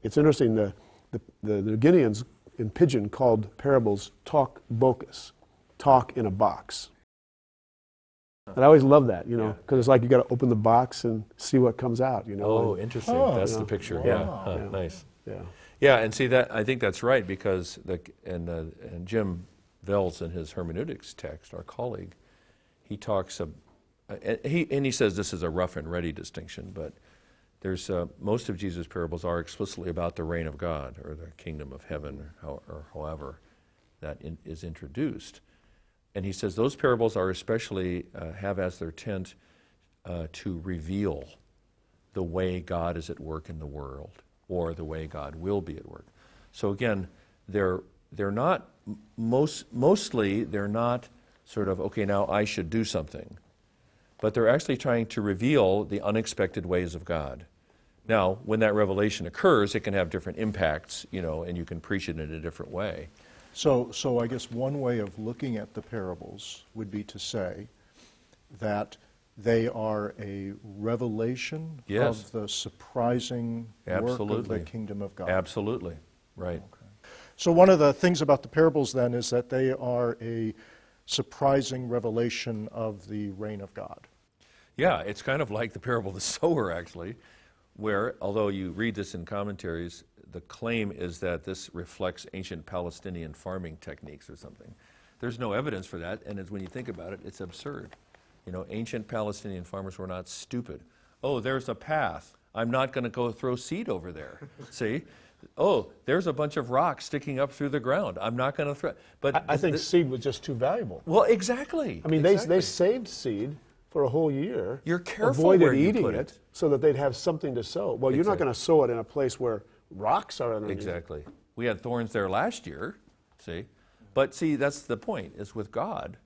It's interesting. The the, the the Guineans in pidgin called parables tok bokis, talk in a box. And I always love that, you know, Yeah. because it's like you got to open the box and see what comes out, you know. Oh, and- interesting. Oh, That's yeah. the picture. Wow. Yeah. Huh, Yeah. Nice. yeah. Yeah, and see that I think that's right because the and uh, and Jim Voelz in his hermeneutics text, our colleague, he talks of, and he and he says this is a rough and ready distinction, but there's uh, most of Jesus' parables are explicitly about the reign of God or the kingdom of heaven or, or however that in, is introduced, and he says those parables are especially uh, have as their tent uh, to reveal the way God is at work in the world or the way God will be at work. So again, they're they're not most mostly they're not sort of okay now I should do something. But they're actually trying to reveal the unexpected ways of God. Now, when that revelation occurs, it can have different impacts, you know, and you can preach it in a different way. So, so I guess one way of looking at the parables would be to say that they are a revelation Yes. of the surprising work of the kingdom of God. Absolutely. Right. So one of the things about the parables then is that they are a surprising revelation of the reign of God. Yeah, it's kind of like the parable of the sower, actually, where, although you read this in commentaries, the claim is that this reflects ancient Palestinian farming techniques or something. There's no evidence for that, and when you think about it, it's absurd. You know, ancient Palestinian farmers were not stupid. Oh, there's a path. I'm not going to go throw seed over there. See? Oh, there's a bunch of rocks sticking up through the ground. I'm not going to throw. But I, I think th- seed was just too valuable. well, exactly. I mean, they, exactly. they saved seed for a whole year. You're careful avoided where you eating put it, it. so that they'd have something to sow. Well, you're not going to sow it in a place where rocks are underneath. Exactly. We had thorns there last year, see? But see, that's the point, is with God,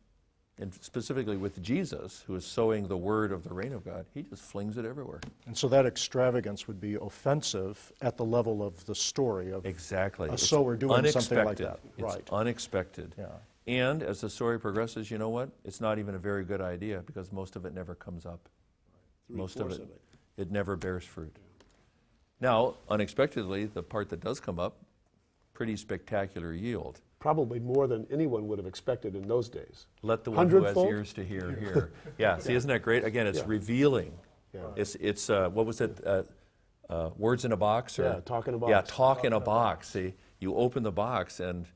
and specifically with Jesus, who is sowing the word of the reign of God, he just flings it everywhere. And so that extravagance would be offensive at the level of the story of Exactly. a It's sower doing something like that. It's Right. unexpected. Yeah. And as the story progresses, you know what? It's not even a very good idea because most of it never comes up. Most of it, of it. it never bears fruit. Now, unexpectedly, the part that does come up, pretty spectacular yield. Probably more than anyone would have expected in those days. Let the one who has ears to hear hear. Yeah, see, isn't that great? Again, it's Yeah. revealing. Yeah. It's, it's uh, what was it? Uh, uh, words in a box? Or, Yeah, talk in a box. Yeah, box. talk in a box. See, you open the box, and,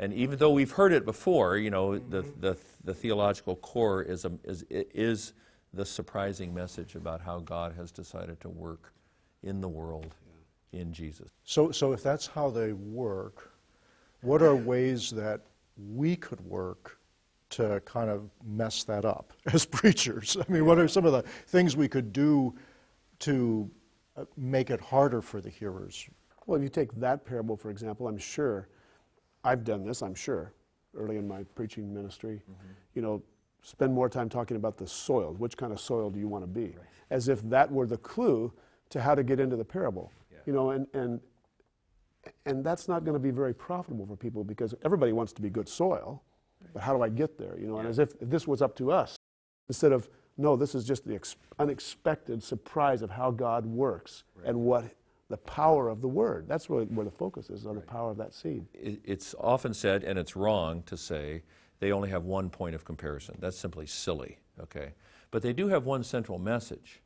and even though we've heard it before, you know, the, the, the theological core is, a, is, is the surprising message about how God has decided to work in the world in Jesus. So, so if that's how they work, what are ways that we could work to kind of mess that up as preachers? I mean, what are some of the things we could do to uh, make it harder for the hearers? Well, if you take that parable, for example, I'm sure I've done this, I'm sure, early in my preaching ministry. You know, spend more time talking about the soil. Which kind of soil do you want to be? As if that were the clue to how to get into the parable. You know, and, and, and that's not going to be very profitable for people because everybody wants to be good soil, but how do I get there? You know, and as if this was up to us, instead of, no, this is just the ex- unexpected surprise of how God works and what the power of the word. That's really where the focus is on the power of that seed. it's often said, and it's wrong to say, they only have one point of comparison. That's simply silly, okay? But they do have one central message.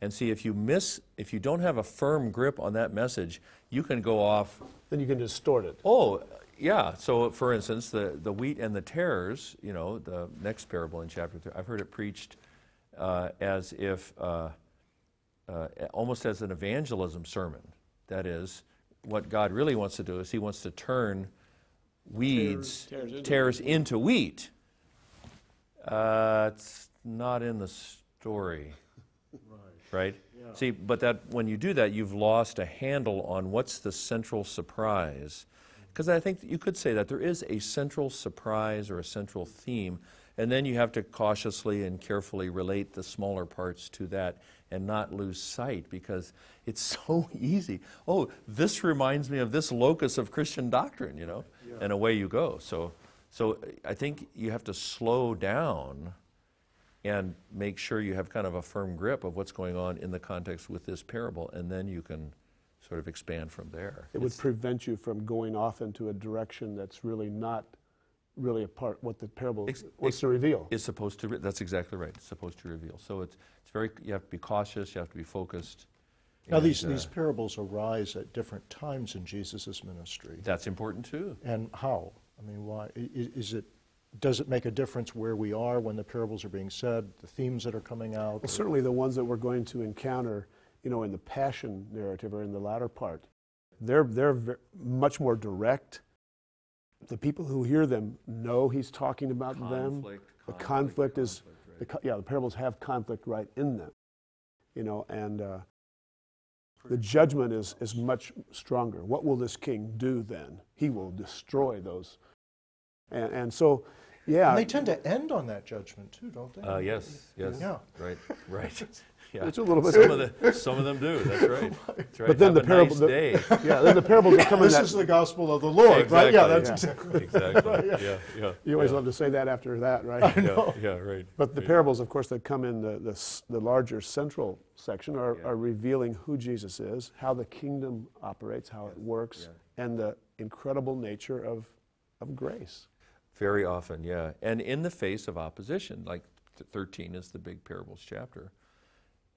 And see, if you miss, if you don't have a firm grip on that message, you can go off, Then you can distort it. oh, yeah. So, for instance, the, the wheat and the tares, you know, the next parable in chapter 3, I've heard it preached uh, as if, uh, uh, almost as an evangelism sermon. That is, what God really wants to do is He wants to turn weeds, tares into tares into wheat. Uh, it's not in the story. Right? See, but that when you do that, you've lost a handle on what's the central surprise. Because I think you could say that there is a central surprise or a central theme, and then you have to cautiously and carefully relate the smaller parts to that and not lose sight because it's so easy. Oh, this reminds me of this locus of Christian doctrine, you know, and away you go. So, so I think you have to slow down and make sure you have kind of a firm grip of what's going on in the context with this parable, and then you can sort of expand from there. It would It's- prevent you from going off into a direction that's really not really a part what the parable Ex- wants ex- to reveal. It's supposed to. Re- that's exactly right. It's supposed to reveal. So it's it's very. You have to be cautious. You have to be focused. Now, and, these, uh, these parables arise at different times in Jesus' ministry. That's important too. And how? I mean, why? i- i- Is it, does it make a difference where we are when the parables are being said, the themes that are coming out? Well, certainly the ones that we're going to encounter, you know, in the passion narrative or in the latter part, they're, they're ver- much more direct. The people who hear them know he's talking about them. Conflict, The conflict, conflict is, conflict, the, co- yeah, the parables have conflict right in them, you know, and uh, the judgment is, is much stronger. What will this king do then? He will destroy those. And, and so, yeah. And they tend to end on that judgment too, don't they? Uh, yes. Yes. Yeah. Right. Right. Yeah. It's a little bit- Some of, the, some of them do. That's right. That's right. But then Have the a parable- nice the- day. yeah, then the parables are coming This that, is the gospel of the Lord, right? Yeah, that's Exactly. exactly. Exactly. Yeah. Yeah. you always yeah. love to say that after that, right? Yeah. Yeah. Right. But the right. parables, of course, that come in the, the, s- the larger central section are, Yeah. are revealing who Jesus is, how the kingdom operates, how it works, and the incredible nature of, of grace. Very often, yeah. And in the face of opposition, like 13 is the big parables chapter.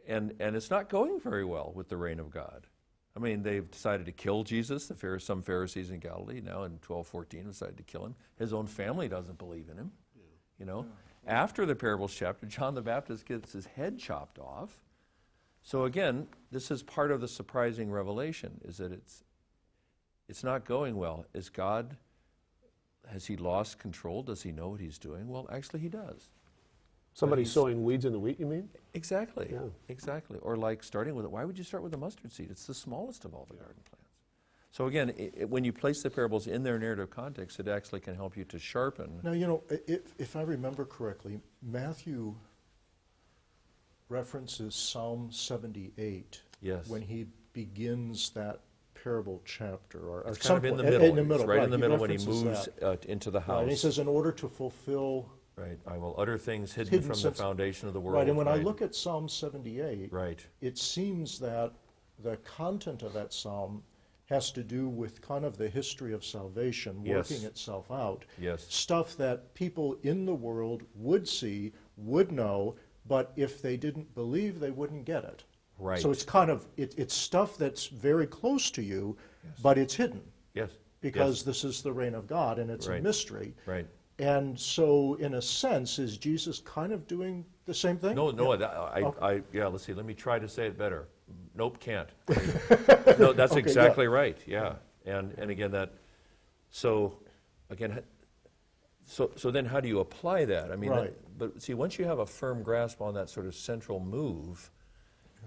And, and it's not going very well with the reign of God. I mean, they've decided to kill Jesus. The Phar- some Pharisees in Galilee now in 1214 decided to kill him. His own family doesn't believe in him. You know, after the parables chapter, John the Baptist gets his head chopped off. So again, this is part of the surprising revelation: is that it's it's not going well. Is God has he lost control? Does he know what he's doing? Well, actually, he does. Somebody sowing weeds in the wheat, you mean? Exactly. Yeah. Exactly. Or like starting with it. Why would you start with the mustard seed? It's the smallest of all the garden plants. So again, i i when you place the parables in their narrative context, it actually can help you to sharpen. Now, you know, if, if I remember correctly, Matthew references Psalm 78 Yes. when he begins that parable chapter. Or, or It's kind of in the middle. In the It's middle, right, in the middle when he moves uh, into the Right, house. and he says, in order to fulfill. right. I will utter things hidden, Hidden from the foundation of the world. Right, and when I look at Psalm 78, Right. it seems that the content of that psalm has to do with kind of the history of salvation Yes. working itself out. Yes. Stuff that people in the world would see, would know, but if they didn't believe, they wouldn't get it. Right. So it's kind of it, it's stuff that's very close to you, but it's hidden Yes. because Yes. this is the reign of God and it's Right. a mystery. Right. And so, in a sense, is Jesus kind of doing the same thing? No, no, Yeah. that- I, Okay. I, yeah, let's see, let me try to say it better. Nope, can't. No, that's Okay, exactly right, yeah. And, and again, that, so, again, so, so then how do you apply that? I mean, that- but see, once you have a firm grasp on that sort of central move,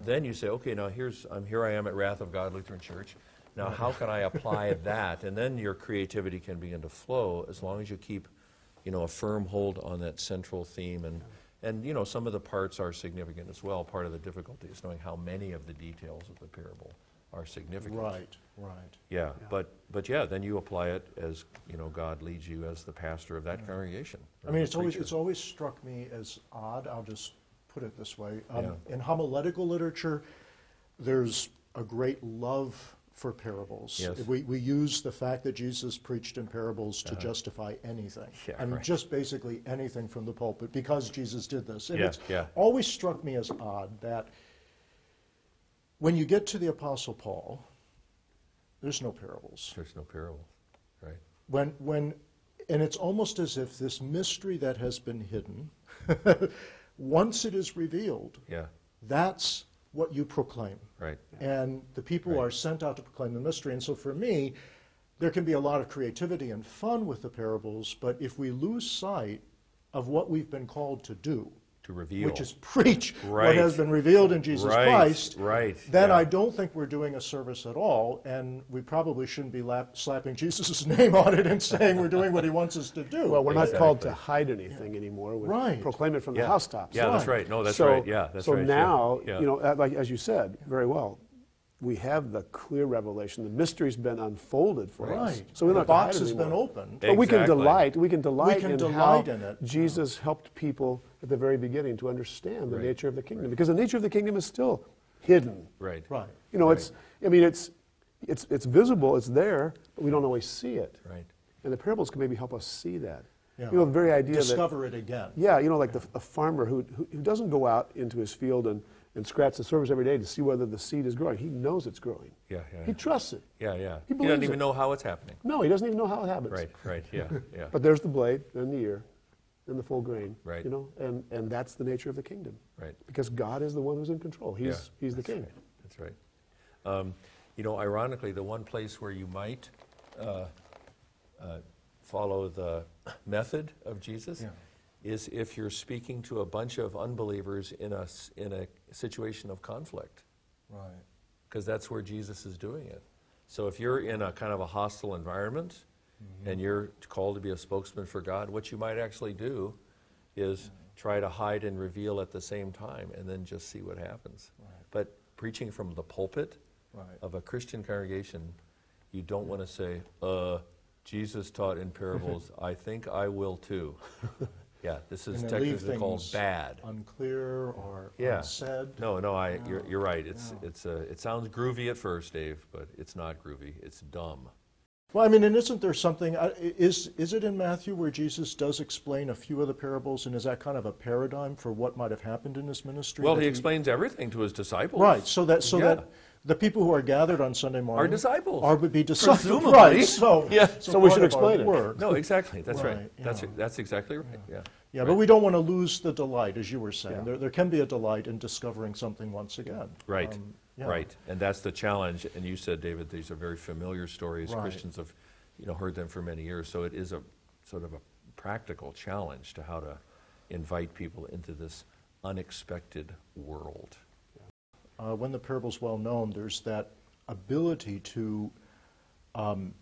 then you say, okay, now here's, I'm, here I am at Wrath of God Lutheran Church. Now, how can I apply that? And then your creativity can begin to flow as long as you keep, you know, a firm hold on that central theme. And, and you know, some of the parts are significant as well. Part of the difficulty is knowing how many of the details of the parable are significant. Right, right. Yeah, but, but yeah, then you apply it as, you know, God leads you as the pastor of that congregation. I mean, it's always, it's always struck me as odd, I'll just put it this way. Um, Yeah. In homiletical literature, there's a great love for parables. Yes. We, we use the fact that Jesus preached in parables to justify anything. Uh-huh. Yeah, I mean, right. just basically anything from the pulpit because Jesus did this. And Yeah, it's yeah. always struck me as odd that when you get to the Apostle Paul, there's no parables. There's no parable, right? When, when, and it's almost as if this mystery that has been hidden, once it is revealed, Yeah, that's what you proclaim. right. And the people Right. are sent out to proclaim the mystery. And so for me, there can be a lot of creativity and fun with the parables, but if we lose sight of what we've been called to do, To reveal. which is preach Right. what has been revealed in Jesus Right, Christ, right, then yeah. I don't think we're doing a service at all, and we probably shouldn't be lap, slapping Jesus' name on it and saying we're doing what he wants us to do. Well, we're not called to hide anything anymore. We Right. proclaim it from yeah. the housetops. Yeah, that's Right. right. No, that's so, right. Yeah, that's so right. yeah, now, yeah. you know, uh, like as you said very well, we have the clear revelation. The mystery's been unfolded for us. Right. So we the don't have box has been anymore. opened. But we can delight. We can delight we can in delight how in it. Jesus helped people at the very beginning to understand the Right. nature of the kingdom, because the nature of the kingdom is still hidden. right. Right. You know, it's. I mean, it's. It's, it's visible, it's there, but we don't always see it. Right. And the parables can maybe help us see that. Yeah. You know, the very idea that Discover it again. yeah, you know, like the, a farmer who, who, who doesn't go out into his field and, and scratch the surface every day to see whether the seed is growing. He knows it's growing. Yeah, yeah, He yeah. trusts it. Yeah, yeah. He He doesn't even it. know how it's happening. No, he doesn't even know how it happens. Right, right. Yeah, yeah. But there's the blade and the ear and the full grain. Right. You know, and, and that's the nature of the kingdom. Right. Because God is the one who's in control. He's, Yeah, he's the that's king. right, That's right. Um, you know, ironically, the one place where you might uh, uh, follow the method of Jesus Yeah. is if you're speaking to a bunch of unbelievers in a, s- in a situation of conflict, Right. because that's where Jesus is doing it. So if you're in a kind of a hostile environment and you're called to be a spokesman for God, what you might actually do is try to hide and reveal at the same time and then just see what happens. But preaching from the pulpit Right. of a Christian congregation, you don't want to say, uh, Jesus taught in parables, I think I will too. Yeah, this is And leave technically called things bad. Unclear or Yeah. unsaid. No, no, I, you're, you're right. It's, it's, uh, it sounds groovy at first, Dave, but it's not groovy. It's dumb. Well, I mean, and isn't there something, uh, is, is it in Matthew where Jesus does explain a few of the parables, and is that kind of a paradigm for what might have happened in his ministry? Well, that he explains everything to his disciples. Right, so that, so Yeah. that the people who are gathered on Sunday morning. Are disciples. Are would be disciples, Presumably. right, so. Yeah. So we should explain it. work. No, exactly. That's right. Right, That's, yeah. that's exactly right. Yeah. Yeah, but we don't want to lose the delight, as you were saying. Yeah. There, there can be a delight in discovering something once again. Right, Um, yeah. right. And that's the challenge. And you said, David, these are very familiar stories. Right. Christians have, you know, heard them for many years. So it is a sort of a practical challenge to how to invite people into this unexpected world. Uh, when the parable's well known, there's that ability to um,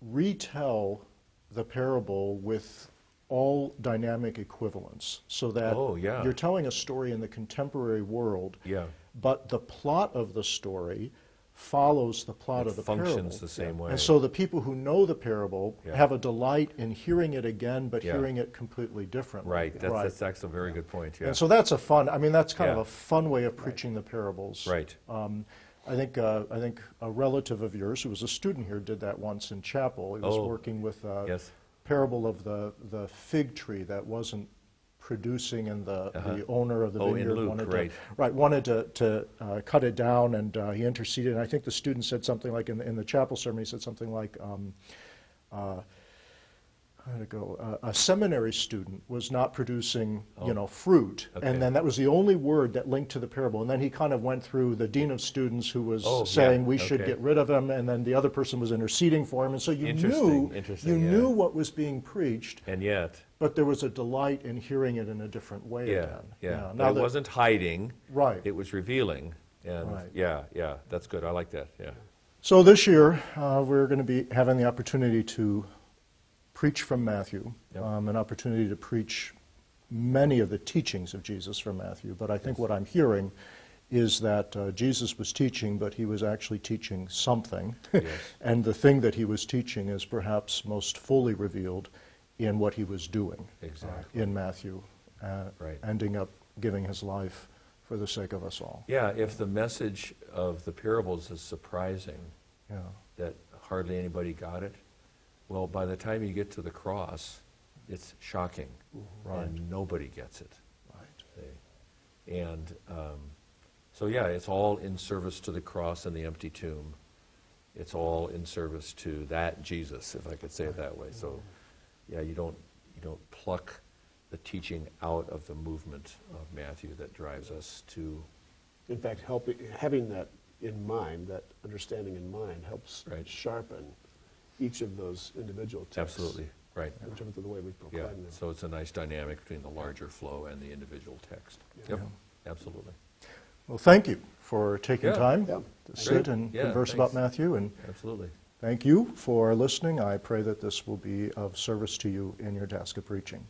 retell the parable with all dynamic equivalents, so that Oh, yeah. you're telling a story in the contemporary world, Yeah. but the plot of the story follows the plot It of the functions parable. Functions the same way. And so the people who know the parable Yeah. have a delight in hearing it again, but Yeah. hearing it completely differently. Right. That's, that's actually a very good point. Yeah. And so that's a fun. I mean, that's kind Yeah. of a fun way of preaching the parables. Right. Um, I think uh, I think a relative of yours who was a student here did that once in chapel. He was Oh. working with a Yes. parable of the the fig tree that wasn't producing, and the, Uh-huh. the owner of the Oh, vineyard Luke, wanted right. to right wanted to to uh, cut it down, and uh, he interceded. And I think the student said something like in the, in the chapel sermon, he said something like. Um, uh, how did go? Uh, a seminary student was not producing, you know, fruit, Oh. Okay. and then that was the only word that linked to the parable. And then he kind of went through the dean of students who was Oh, yeah. saying we should get rid of him, and then the other person was interceding for him, and so you Interesting, knew interesting, you yeah. knew what was being preached, and yet, but there was a delight in hearing it in a different way yeah, again. yeah. Now it that- wasn't hiding. Right. It was revealing. And Right. yeah, yeah, that's good. I like that. Yeah. So this year, uh, we're going to be having the opportunity to preach from Matthew, Yep. um, an opportunity to preach many of the teachings of Jesus from Matthew. But I think what I'm hearing is that uh, Jesus was teaching, but he was actually teaching something. Yes. and the thing that he was teaching is perhaps most fully revealed in what he was doing uh, in Matthew, uh, Right. ending up giving his life for the sake of us all. Yeah, if the message of the parables is surprising, Yeah. that hardly anybody got it, well, by the time you get to the cross, it's shocking, Right. and nobody gets it. Right. see. And um, so, yeah, it's all in service to the cross and the empty tomb. It's all in service to that Jesus, if I could say it that way. So, yeah, you don't you don't pluck the teaching out of the movement of Matthew that drives us to In fact, helping, having that in mind, that understanding in mind, helps Right. sharpen each of those individual texts. absolutely right. In terms of the way we proclaim Yeah, them. so it's a nice dynamic between the larger flow and the individual text. Yep, absolutely. Well, thank you for taking Yeah. time Yeah. to sit Great. and Yeah, converse about. Matthew. And Absolutely. thank you for listening. I pray that this will be of service to you in your task of preaching.